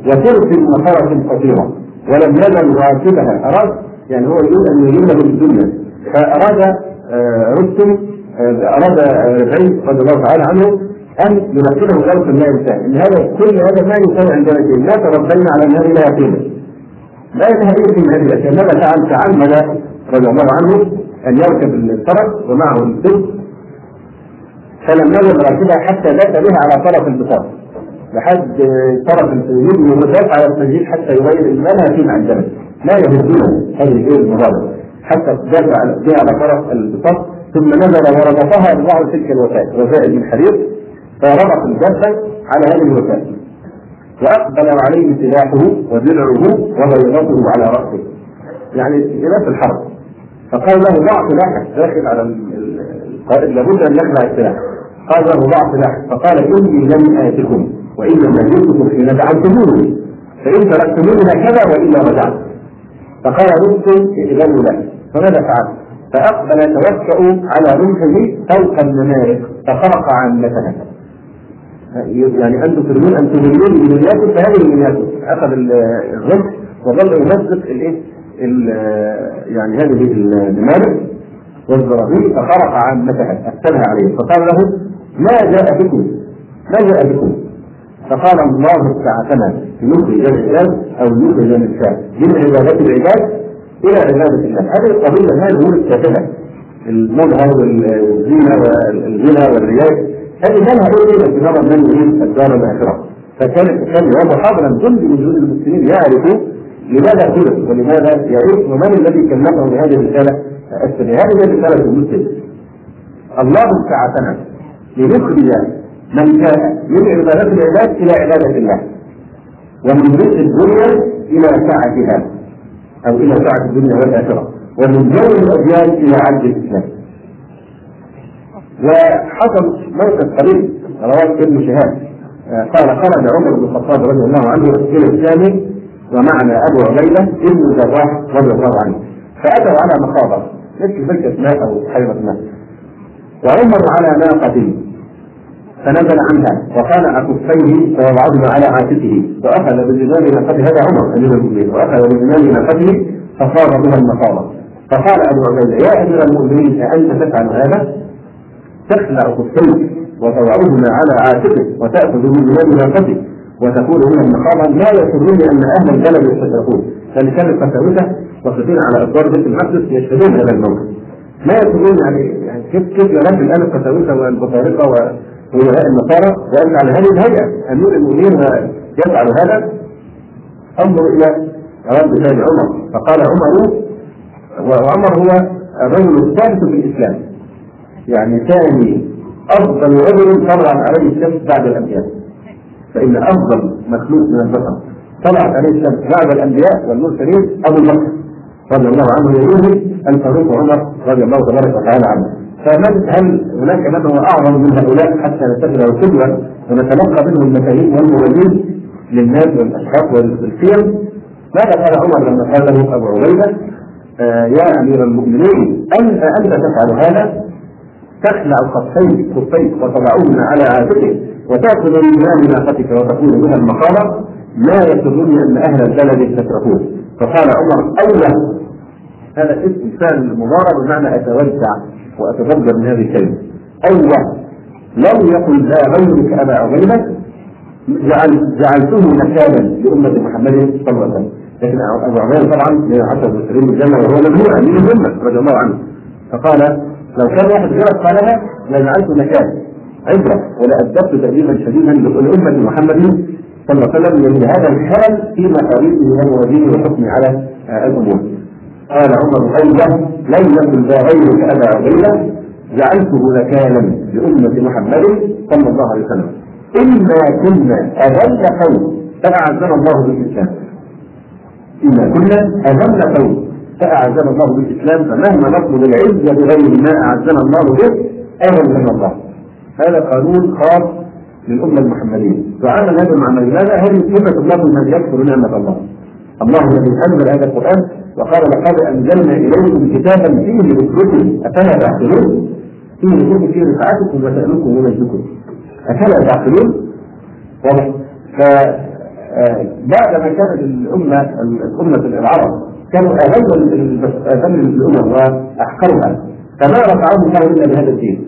وترس وفرس خطيرة. ولم يزل راكبها أراد يعني هو يريد أن يجيبه بالدنيا فأراد رستم أراد ربعي رضي الله تعالى عنه أن ينقله ذلك الماء الثاني إن هذا كل هذا ما يساوي عندنا لا تربينا على أنه لا يقيمه لا ينهى من هذه الأشياء ماذا فعل؟ تعمد رضي الله عنه أن يركب الفرس ومعه السلك فلم يزل راكبها حتى داس بها على طرف البساط لحد طرف اليمين ومدافع على التسجيل حتى يغير المنهى فيما عندنا لا يهدون هذه الايه المبادره حتى دافع بها على طرف البساط ثم نزل وربطها ببعض تلك الوسائل وسائل من حرير فربط الجبهه على هذه الوسائل. وأقبل عليه سلاحه ودرعه وبيضته على رأسه. يعني خلاف الحرب. فقال له ضع سلاحك. داخل على القائد لابد أن يخلع السلاح. قال له ضع سلاحك. فقال إني لم آتكم وإنما جئتكم حين دعوتموني. فإن تركتموني هكذا وإلا رجعت. فقال رستم ائذنوا له فماذا فعل؟ فأقبل يتوكا على رمحه فوق النمارق فخرق عامتها يعني أنتم تريدون أن تهلوني بدنياكم فهذه دنياكم اخذ الرمح وظل يمزق الإيه؟ يعني هذه النمارق والزرابيل فخرق عامتها اقتلها عليه. فقال له ما جاء بكم؟ ما جاء بكم؟ فقال الله ابتعثنا لنخرج العباد أو نخرج الانسان من عبادات العباد إلى عبادة الله. هذه القضية هذه الأمور التافهه المظهر والزينة والغنى والرياء هذه ما لها إيه بنظر من يريد الدار الآخرة. فكانت كان وهو حاضرا جند من جنود المسلمين يعرف لماذا خلق ولماذا يعيش ومن الذي كلفه بهذه الرسالة. السريه هذه رساله المسلم. الله ابتعثنا لنخرج من كان من عبادات العباد إلى عبادة الله. ومن رزق الدنيا إلى سعتها أو إلى سعه الدنيا والآخرة. ومن جو الأديان إلى عبد الإسلام. وحصل موقف قريب رواه ابن شهاب. قال خرج عمر بن الخطاب رضي الله عنه إلى الثاني ومعنا أبو عبيدة ابن الجراح رضي الله عنه. فاتوا على مقابر مثل بركه ماء أو بحيره ماء وعمر على ناقة فنزل عنها وخلع كفيه فوضعهما على عاتقه. وأخذ بزمام ناقته هذا عمر أمير المؤمنين. وأخذ بزمام ناقته فصار بها المصابه فقال أبو عبيدة يا أمير المؤمنين أأنت تفعل هذا؟ تخلع كفيك وتضعهما على عاتقه وتأخذ بزمام ناقته وتكون هنا المقامة لا يسرني أن أهل البلد يستشرقون. لأن كان الفتاوته واقفين على اسوار بيت المقدس يشهدون هذا الموقف. لا يسرني يعني, يعني كيف كيف يرد الآن الفتاوتة والبطارقه وولاء النصارى؟ وأن على هذه الهيئة أمير المؤمنين يفعل هذا. انظر إلى رد فعل عمر. فقال عمر وعمر هو الرجل الثالث في الإسلام. يعني ثاني أفضل رجل طلع عليه الشمس بعد الأنبياء. فإن أفضل مخلوق من البشر طلعت عليه الشمس بعد الأنبياء والمرسلين أبو بكر رضي الله عنه يروي الفاروق عمر رضي الله تبارك وتعالى عنه. فمن هل هناك من هو أعظم من هؤلاء حتى نتخذه قدوه ونتلقى منه المفاهيم والموازين للناس والأشخاص والقيم ماذا قال عمر لما قال له أبو عبيدة؟ آه يا أمير المؤمنين انت أنت تفعل هذا؟ تخلع خفيك خفيك وتضعهما على عاتقك وتأخذ من مال ناقتك وتكون بها المقامه لا يسرني أن أهل البلد يستتركون فقال عمر اوله هذا اسم فعل المضارع بمعنى اتوسع وأتضجر من هذه الكلمة. أيوه لم يقل لا غيرك أبا عبيدة جعل جعلته مكانا لأمة محمد صلى الله عليه وسلم. لكن أبو عبيدة طبعا من عشر المسلمين الجنة وهو ممنوع من الامه رضي الله عنه. فقال لو كان واحد غيرك قالها لجعلت مكان. عبرة. ولادبت تاديبا شديدا لأمة محمد صلى الله عليه وسلم لهذا الخلل في مقاليده وموازينه وحكمه على الأمور. قال عمر أيضا لم يكن ذا غيرك أبا عبيدة جعلته نكالا لأمة محمد صلى الله عليه وسلم. انا كنا أذل قوم فاعزنا الله بالإسلام. انا كنا أذل قوم. فاعزنا الله بالإسلام فمهما نطلب العزة بغير ما أعزنا الله به اذن من الله. هذا قانون خاص للأمة المحمدية. وعمل هذا المعنى لماذا؟ هذه صفة الله من يكفر نعمة الله. الله الذي أنزل هذا القرآن وقال لقد أنزلنا إليكم كتابا فيه ذكركم أفلا تعقلون؟ فيه ذكركم فيه رفعتكم وشانكم ومجدكم أفلا تعقلون؟ واضح. فبعد ما كانت الامه الأمة العرب كانوا اذل اذل الأمم وأحقرها. فما رفعهم الله الا بهذا الدين.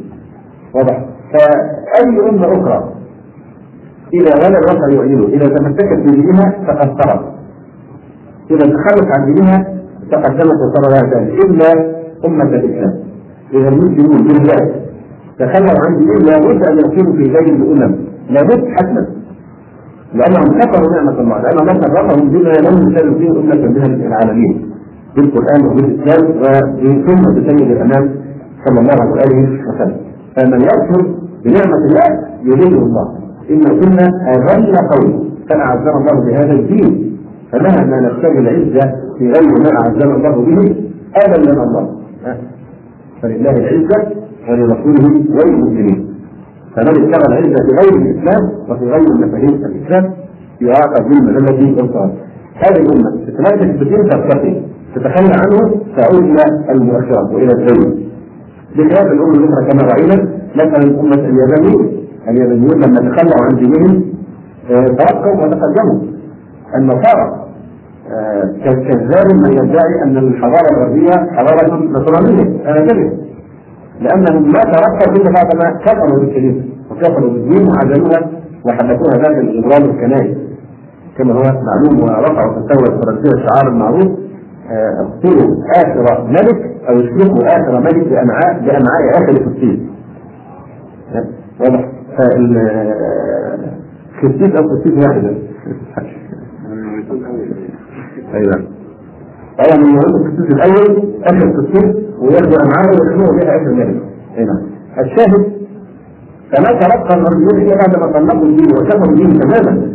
واضح. فأي أمة أخرى إذا غلب الرفع يعينه إذا تمسكت بدينها فقد صرف. إذا تخلت عن دينها تقدمت وصار لها ذلك. إلا أمة الإسلام. إذا المسلمون بالذات تخلوا عن دينهم لابد أن يكونوا في غير الأمم. لابد حتما. لأنهم كفروا نعمة الله لأن الله فرقهم بما لم يشارك فيه امه من العالمين. بالقرآن وبالاسلام وبسنه سيد الامام صلى الله عليه وسلم. فمن يكفر بنعمة الله يذله الله. إن كنا اذل قوم فاعزنا الله بهذا الدين. فمهما نبتغي العزة في غير ما اعزنا الله به ابدا الله. فلله العزة ولرسوله وللمسلمين فمن ابتغى العزه في غير الإسلام وفي غير مفاهيم الإسلام يعاقب بالمذله والصلاه هذه الأمة تتمسك بالدين ترتقي تتخلى عنه تعود إلى المؤخرات وإلى الزين بخلاف الأمة الأخرى كما رأينا مثلا أمة اليابانيين اليابانيون لما تخلوا عن دينهم ترقوا وتقدموا النصارى كذاب من يدعي أن الحضارة الغربية حضارة نصرانية. هذا كذب لأنهم ما ترقوا الا بعد ما كفروا بالكنيسة وكفروا بالدين وعزلوها وحدثوها ذات الاجرام الكنائي كما هو معلوم ورفعوا فتاوى الفرنسيه الشعار المعروف اقتلوا آخر ملك أو اشركوا آخر ملك بامعاء بأمعاء آخر فلسطين واضح؟ فالكرسيس أو كرسيس واحد. أيوه. أيوه من يقول الكرسيس الأول آخر كرسيس وياخدوا امعاءه ويشربوا بها آخر ملك هنا الشاهد فما تلقى الا بعد ما طلقوا الدين وكفروا الدين تماما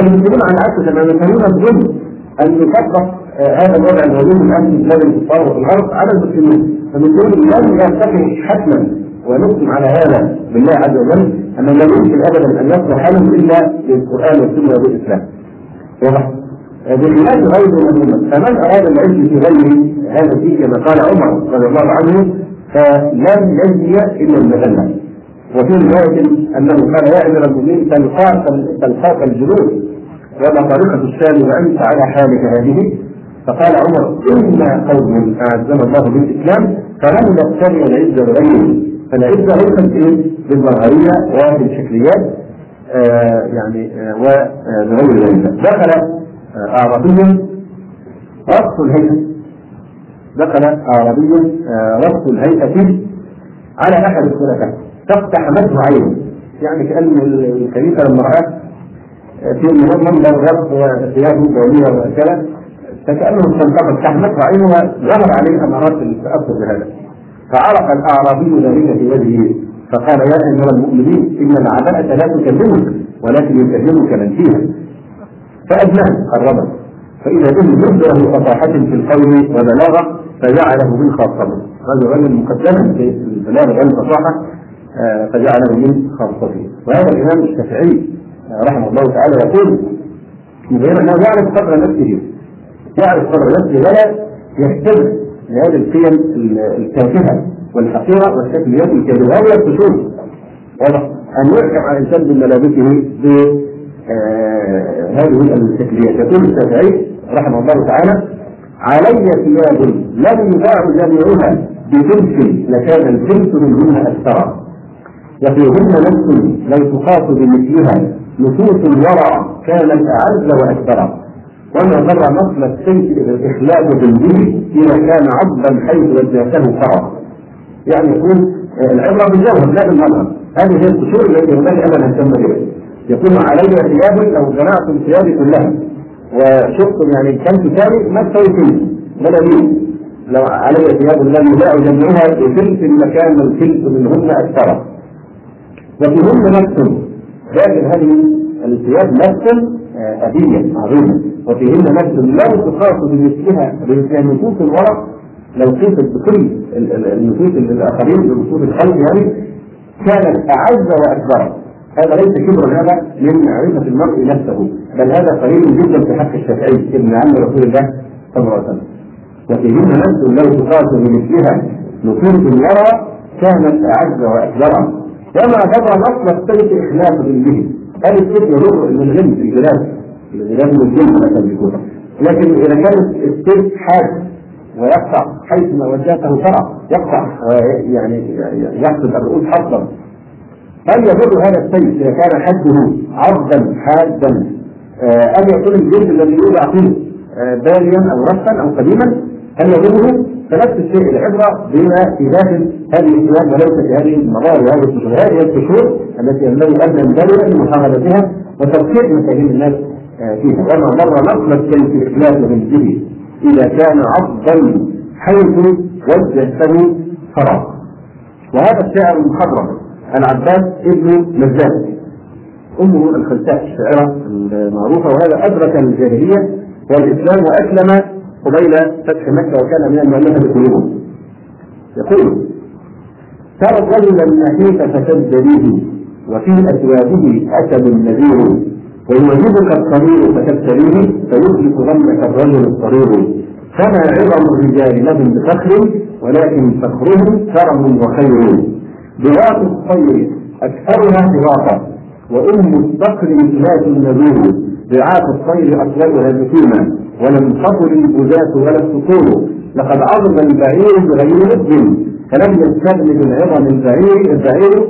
المسلمون على عكس تماما يفهمون الظلم أن يطبق هذا الوضع الموجود الآن في بلاد الكفار وفي الأرض على المسلمين فالمسلمون لم يرتقي حتما ونقسم على هذا بالله عز وجل انه لا يمكن ابدا أن يصلح حالهم إلا بالقرآن والسنة وبالاسلام. واضح؟ بخلاف غير الامه فمن أراد العز في غير هذا الدين كما قال عمر رضي الله عنه فلم يجي إلا المذلة. وفي رواية أنه قال يا امير المؤمنين تلقاك تلقاك الجنود ومطارقه الشام وانت على حالك هذه. فقال عمر أنا قوم أعزنا الله بالإسلام فلم نقتنع العزه بغيره. فالعزه ليست إيه بالظاهريه وبالشكليات آه يعني آه وبغير ذلك دخل آه اعرابي رأس الهيئة. دخل اعرابي رأس الهيئة على أحد الخلفاء فاقتحمته عينه يعني كأن الخليفه لما راه في منظر غرب وثيابه بوليه وكذا فكأنه استنقذ اقتحمته عينه وظهر عليه امارات التاثر بهذا. فعرف الأعرابي ذلك في وجهه. فقال يا أمير المؤمنين إن العباءه لا تكلمك ولكن يكلمك من فيها. فاجناه قربه فإذا به مبدره فصاحه في القول وبلاغه فجعله من خاصته هذا رجل مقدما في البلاغة والفصاحه فجعله من خاصته وهذا الإمام الشافعي رحمه الله تعالى يقول يبين انه يعرف قدر نفسه يعرف قدر نفسه ولا يهتم لهذه القيم التافهه والحقيره والشكليات الكبيره هذه الفصول واضح. أن يحكم على الانسان بملابسه بهذه الشكليات يقول الشافعي رحمه الله تعالى علي ثياب لم يباع جميعها بتلك لكان الجنس منهن أكثر. وفيهن نفس لو تقاس بمثلها نصوص الورع كانت أعز وأكثر وما ضر نصل السيف الاخلاء بالدين إذا كان عبدا حيث وجهته فرع يعني يقول العبرة بالجوهر لا بالمظهر هذه هي القشور التي ينبغي ان نهتم بها يقول علي ثياب لو جمعتم ثيابي كلها. وشفتم يعني كم كتابي ما فيه. ولا لي لو علي ثياب لم يباع جمعها بثلث مكان الثلث منهن أكثر. وفيهن نفس. لكن هذه الثياب نفس أبية عظيمة. وفيهن نفس لو تقاس بمثلها بمثل نصوص الورق. لو قيست بكل النصوص الآخرين بنصوص الخلق يعني كانت أعز وأكبر. هذا ليس كبر هذا من معرفة المرء نفسه بل هذا قليل جدا في حق الشافعي ابن عم رسول الله صلى الله عليه وسلم. وفيهن نفس لو تقاس بمثلها نصوص الورى كانت أعز وأكبر. وما ضر نصل السيف إخلاف به هذا السيف يضر من الغم في الجلال الغلال من مثلا بيكون لكن إذا كان السيف حاد ويقطع حيث ما وجهته شرع يقطع يعني يقصد الرؤوس حظا هل يضر هذا السيف إذا كان حده عرضا حادا أم يكون الجلد الذي يوضع فيه باليا أو رفا أو قديما هل يضره؟ فنفس الشيء العبرة بما في داخل هذه الثياب وليس في هذه المظاهر وهذه القشور، هذه القشور التي ينبغي أن ننبغي لمحاربتها وتوقيع مفاهيم الناس فيها، وما مر نقل الشيء في إخلاف رزقه إذا كان عبدا حيث وجهته فراغ. وهذا الشاعر المخضرم العباس ابن مزاج أمه الخلساء الشاعرة المعروفة وهذا أدرك الجاهلية والإسلام وأسلم قبيل فتح مكة وكان من المؤلفة قلوبهم يقول ترى الرجل النحيف فتزدريه وفي أثوابه أسد نذير ويعجبك الصغير فتبتليه فيخلف ظنك الرجل الصغير. فما عظم الرجال لهم بفخر ولكن فخرهم كرم وخير. ضغاط الطير أكثرها ضغاطا وأم الصقر مثلات النذير ضعاف الطير أطولها بكيما ولم تطل البزاة ولا السطور. لقد عظم البعير بغير لب فلم يستغني بالعظم البعير البعير.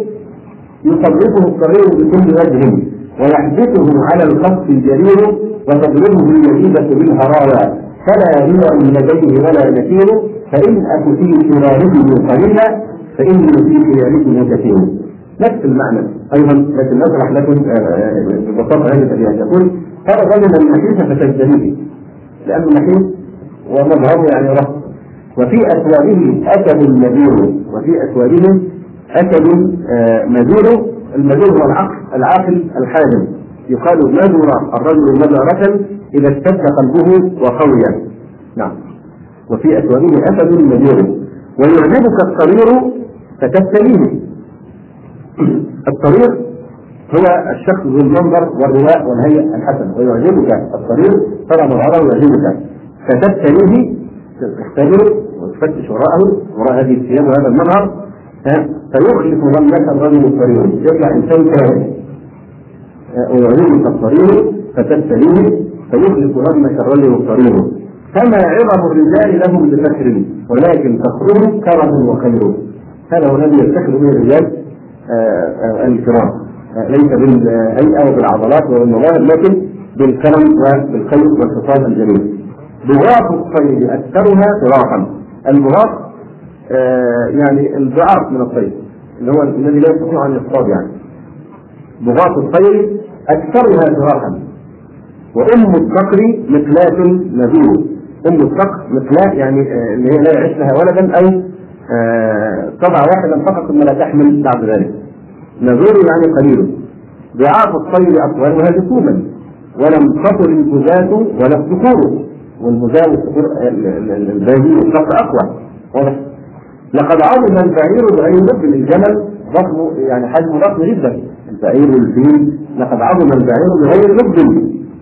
يصرفه الصغير بكل وجه. ويحبسه على الخط الجرير وتضربه اليهيبة بالهرايا فلا هي لديه ولا نكير فإن أك في شراره قليلا فإني في خيالكم كثير نفس المعنى أيضا لكن نشرح لكم ببساطة هذه الأبيات يقول ترى الرجل النحيف فتجتنيه لأن النحيف ومظهره يعني رفض وفي أثوابه أسد نذير وفي أثوابه أسد مذير المذير هو العقل العاقل الحازم يقال نذر الرجل نذرة إذا اشتد قلبه وقوي نعم. وفي أثوابه أسد نذير ويعجبك الصغير فتبتليه الصغير هو الشخص ذو المنظر والرواء والهيئة الحسنة. ويعجبك الصغير ترى مظهره يعجبك فتبتليه تختبره وتفتش وراءه وراء هذه الثياب وهذا المظهر. فيخلف ظنك الرجل الطريق. يطلع إنسان كامل ويعينك الطريق فتبتليه فيخلف ظنك الرجل الطريق. فما عظم الرجال لهم بفكر ولكن فخرهم كرم وخير. هذا هو الذي يفتخر به الرجال الكرام. ليس بالهيئة وبالعضلات وبالمظاهر لكن بالكرم وبالخير والخصال الجميل. بغاث الطير اكثرها فراقا البغاث آه يعني الضعاف من الطير اللي هو الذي لا يستطيع أن يصطاد يعني. بغاث الطير أكثرها فراقا وأم الصقر مثلات نذور أم الصقر مثلات يعني آه اللي هي لا يعيش لها ولدا أو آه تضع واحدا فقط ثم لا تحمل بعد ذلك. نذور يعني قليل. ضعاف الطير اطولها جسوما ولم تطل الجزاة ولا الصقور والمزاة والصقور الباهي والصقر أقوى. واضح؟ لقد عظم البعير بغير لب الجمل ضخم يعني حجمه ضخم جدا. البعير والفيل لقد عظم البعير بغير لب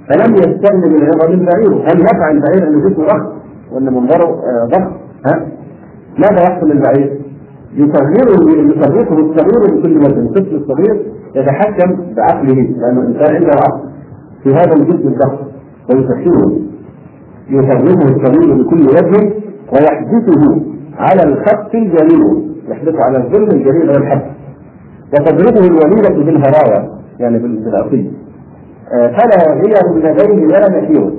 فلم يستغن من عظم البعير. هل يفعل البعير أن جسمه ضخم وإن منظره ضخم. ها؟ ماذا يحصل للبعير؟ يصغره يصرفه الصغير بكل وزن الطفل الصغير يتحكم بعقله لأنه الإنسان عنده عقل في هذا الجسم الضخم ويسخره. يصرفه الصغير بكل وجه ويحدثه على الخط الجليل يحدث على الظلم الجليل والحد وتضربه الوليدة بالهراوة يعني بالأصيل فلا غير من لديه ولا نكير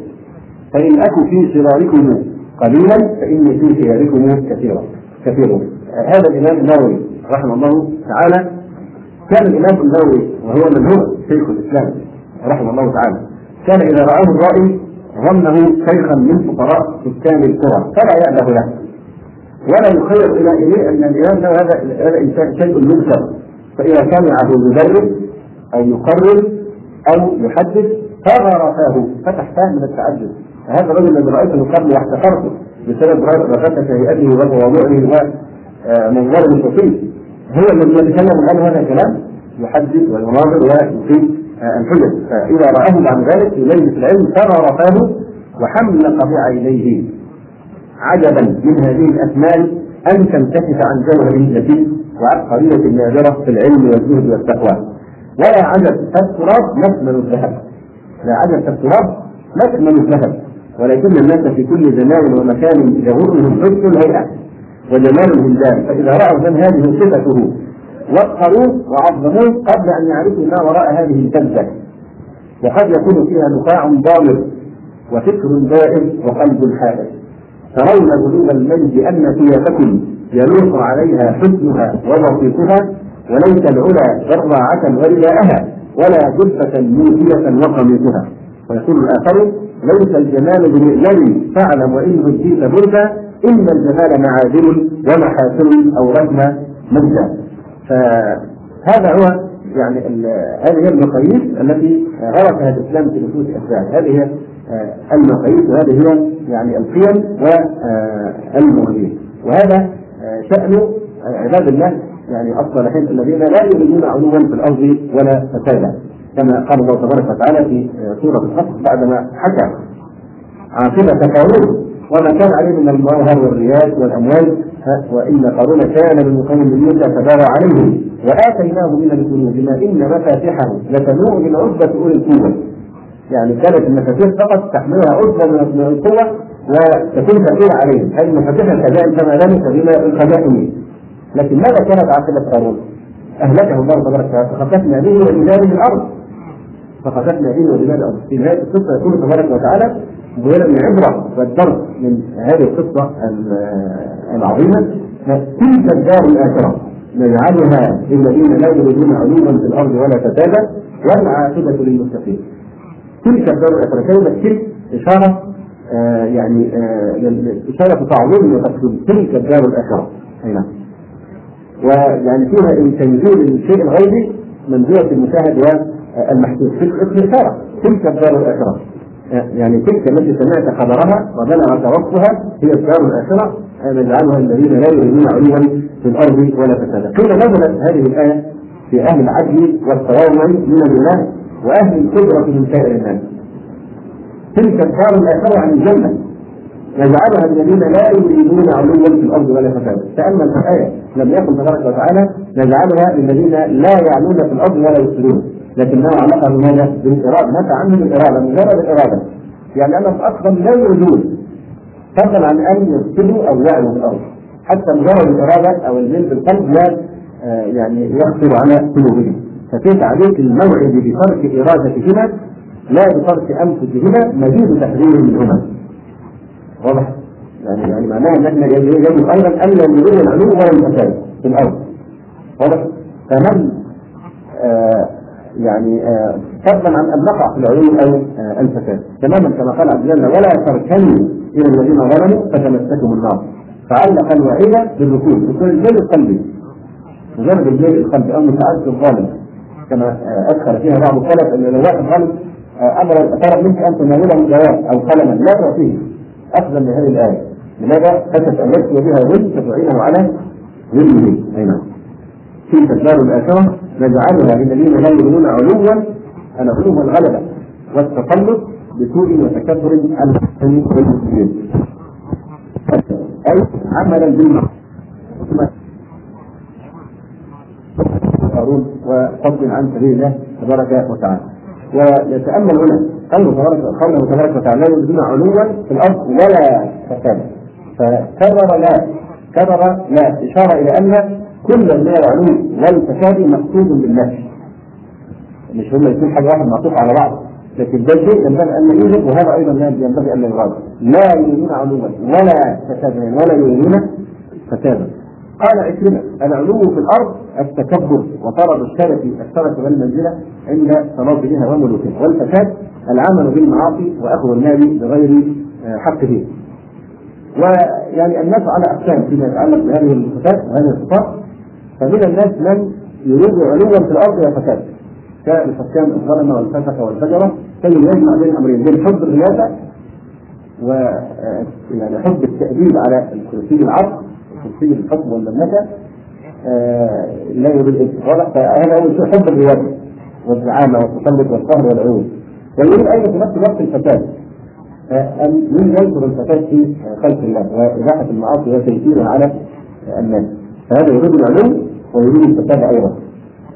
فإن أكو في صغاركم قليلا فإني في خياركم كثيرا. كثير هذا الإمام النووي رحمه الله تعالى. كان الإمام النووي وهو من هو شيخ الإسلام رحمه الله تعالى. كان إذا رآه الرائي ظنه شيخا من فقراء سكان القرى. فلا يأبه له. ولا يخير إلى إليه أن الإمام له هذا هذا إنسان شيء ينكر فإذا سمعه يدرس أو يقرر أو يحدث صغر فاه فتح فاه من التعجب. هذا الرجل الذي رأيته قبل واحتقرته بسبب رغبته هيئته وموضوعه ومنظره البسيط هو الذي يتكلم عن هذا الكلام يحدث ويناظر ويقيم الحجج. فإذا راه بعد ذلك في ليله العلم صغر فاه وحملق بعينيه. عجبا من هذه الأسماء أن تنكشف عن جوهر لطيف وعبقرية نادرة في العلم والزهد والتقوى. ولا عجب فالتراب مكمن الذهب. لا عجب فالتراب مكمن الذهب. ولكن الناس في كل زمان ومكان يغرهم حسن الهيئة وجمال الهندام فإذا رأوا من هذه صفته وقروه وعظموه قبل أن يعرفوا ما وراء هذه الكذبه وقد يكون فيها نخاع ضامر وفكر دائر وقلب حائر. ترون قلوب المجد أن ثيابكم يلوح عليها حسنها وبسيطها وليس العلا ضراعة ورداءها ولا جبة موسية وقميصها. ويقول الآخر ليس الجمال بمئلم فاعلم وإن هديت بردا إن الجمال معادن ومحاسن أو رجم مجدا فهذا هو يعني هذه هي المقاييس التي غرسها الإسلام في نفوس أتباعه هذه هي المقاييس وهذه هي يعني القيم والمواضيع وهذا شأن عباد الله يعني الصالحين الذين لا يريدون علوا في الأرض ولا فسادا. كما قال الله تبارك وتعالى في سورة القصص بعدما حكى. عاقبة قارون وما كان عليه من المظاهر والرياء والأموال وإن قارون كان من قوم موسى فبغى عليهم وآتيناه من الكنوز ما إن مفاتحه لتنوء من عزبه أولي القوة. يعني كانت المفاتيح فقط تحملها عزبه من القوة وتكون ثقيله عليهم. هذه مفاتيح الخزائن كما ذلك بما الخزائن لكن ماذا كانت عاقبة قارون؟ أهلكه الله تبارك وتعالى فخسفنا به وبداره الأرض. به وبداره الأرض في نهاية القصة يقول تبارك وتعالى مبينا من العبرة والدرس من هذه القصة العظيمة تلك الدار الآخرة. نجعلها للذين لا يريدون علوا في الأرض ولا فسادا والعاقبة للمتقين. تلك الدار الآخرة. كلمة تلك إشارة آه يعني آه إشارة تعظيم وتقديم تلك الدار الآخرة. أي نعم. ويعني فيها تنزيل الشيء الغيبي من جهه والمحسوس في الإشارة تلك الدار الآخرة. يعني تلك التي سمعت خبرها وبلغ وصفها هي الدار الآخرة نجعلها الذين لا يريدون علوا في الأرض ولا فسادا. قيل نزلت هذه الآية في أهل العدل والتواضع من الإله وأهل القدرة من سائر الناس تلك الدار الآخرة عن الجنة. نجعلها الذين لا يريدون علوا في الأرض ولا فسادا. تامل الآية لم يقل تبارك وتعالى نجعلها للذين لا يعلون في الأرض ولا يفسدون. لكنه علاقه بماذا؟ بالإرادة متى عنهم الاراده مجرد الإرادة يعني انهم أصلا لا يريدون فضلا عن أن يفسدوا أو يعلوا الأرض حتى مجرد الإرادة أو الميل بالقلب لا آه، يعني يخطر على قلوبهم فكيف عليك الموعد بترك إرادتهما لا بترك أنفسهما مزيد تحذير منهما واضح؟ يعني يعني معناها أن إحنا يجب أيضا الا نريد العلو ولا الفساد في الأرض واضح؟ فمن آه يعني آه فضلا عن أن نقع في العلو أو آه الفساد. تماما كما قال عبد الله ولا تركنوا إلى الذين ظلموا فتمسكهم النار. فعلق الوعيد بالركود بكل الجيل القلبي. مجرد الجيل القلبي أو متعدد الظالم. كما آه ادخل فيها بعض السلف أن لو واحد ظالم أمر طلب منك أن تناوله جواب أو قلما. لا تعطيه اخذا لهذه الآية. لماذا؟ خشيه أن يكتب بها ظلم فتعينه على ظلمه أي نعم. تلك الدار الاخره نجعلها للذين لا يؤمنون علوا العلو والغلبة والتسلط بسوء وتكبر المسلمين والمسلمين أي عملا بالمعروف. وفضل عن سبيل الله تبارك وتعالى. ويتأمل هنا قوله تبارك قوله تبارك وتعالى لا يريدون علوا في الأرض ولا فسادا فكرر لا كرر لا إشارة إلى أن كل من العلو والفساد مقصود بالله مش هم يكون حاجة واحدة معطوف على بعض. لكن ده شيء ينبغي أن يوجد وهذا أيضا ينبغي أن يراد لا يريدون علوا ولا فسادا ولا يريدون فسادا. قال عكرمة العلو في الأرض التكبر وطلب الشرف الشرف والمنزلة عند صلاتها وملوكها. والفساد العمل بالمعاصي وأخذ المال بغير حقه. ويعني الناس على أقسام فيما يتعلق بهذه الصفات وهذه الصفات فمن الناس من يريد علوا في الأرض وفساد كالحكام الظلمة والفسقة والفجرة كي يجمع بين الأمرين بين حب الرياسة و يعني حب التأديب على الكرسي العرض كرسي الحكم والمملكة آه لا يريد واضح فهذا هو شيء حب الرياضة والزعامة والتسلط والقهر والعيون. ويريد أيضا في نفس الوقت الفساد. أن من ينشر الفساد في خلق الله وإباحة المعاصي وتيسيرها على الناس. فهذا يريد العلو ويريد الفساد أيضا.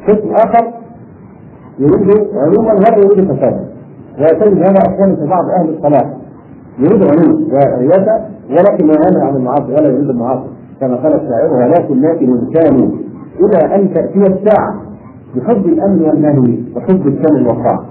قسم آخر يريد علوما ولا يريد فسادا ويتجد هذا أحيانا في بعض أهل الصلاح يريد علو ورياسة ولكن لا ينهى عن المعاصي ولا يريد المعاصي. كما قال الشاعر هلاك الناس كانوا إلى أن تأتي الساعة بحب الأمن والنهي وحب السمع والطاعة.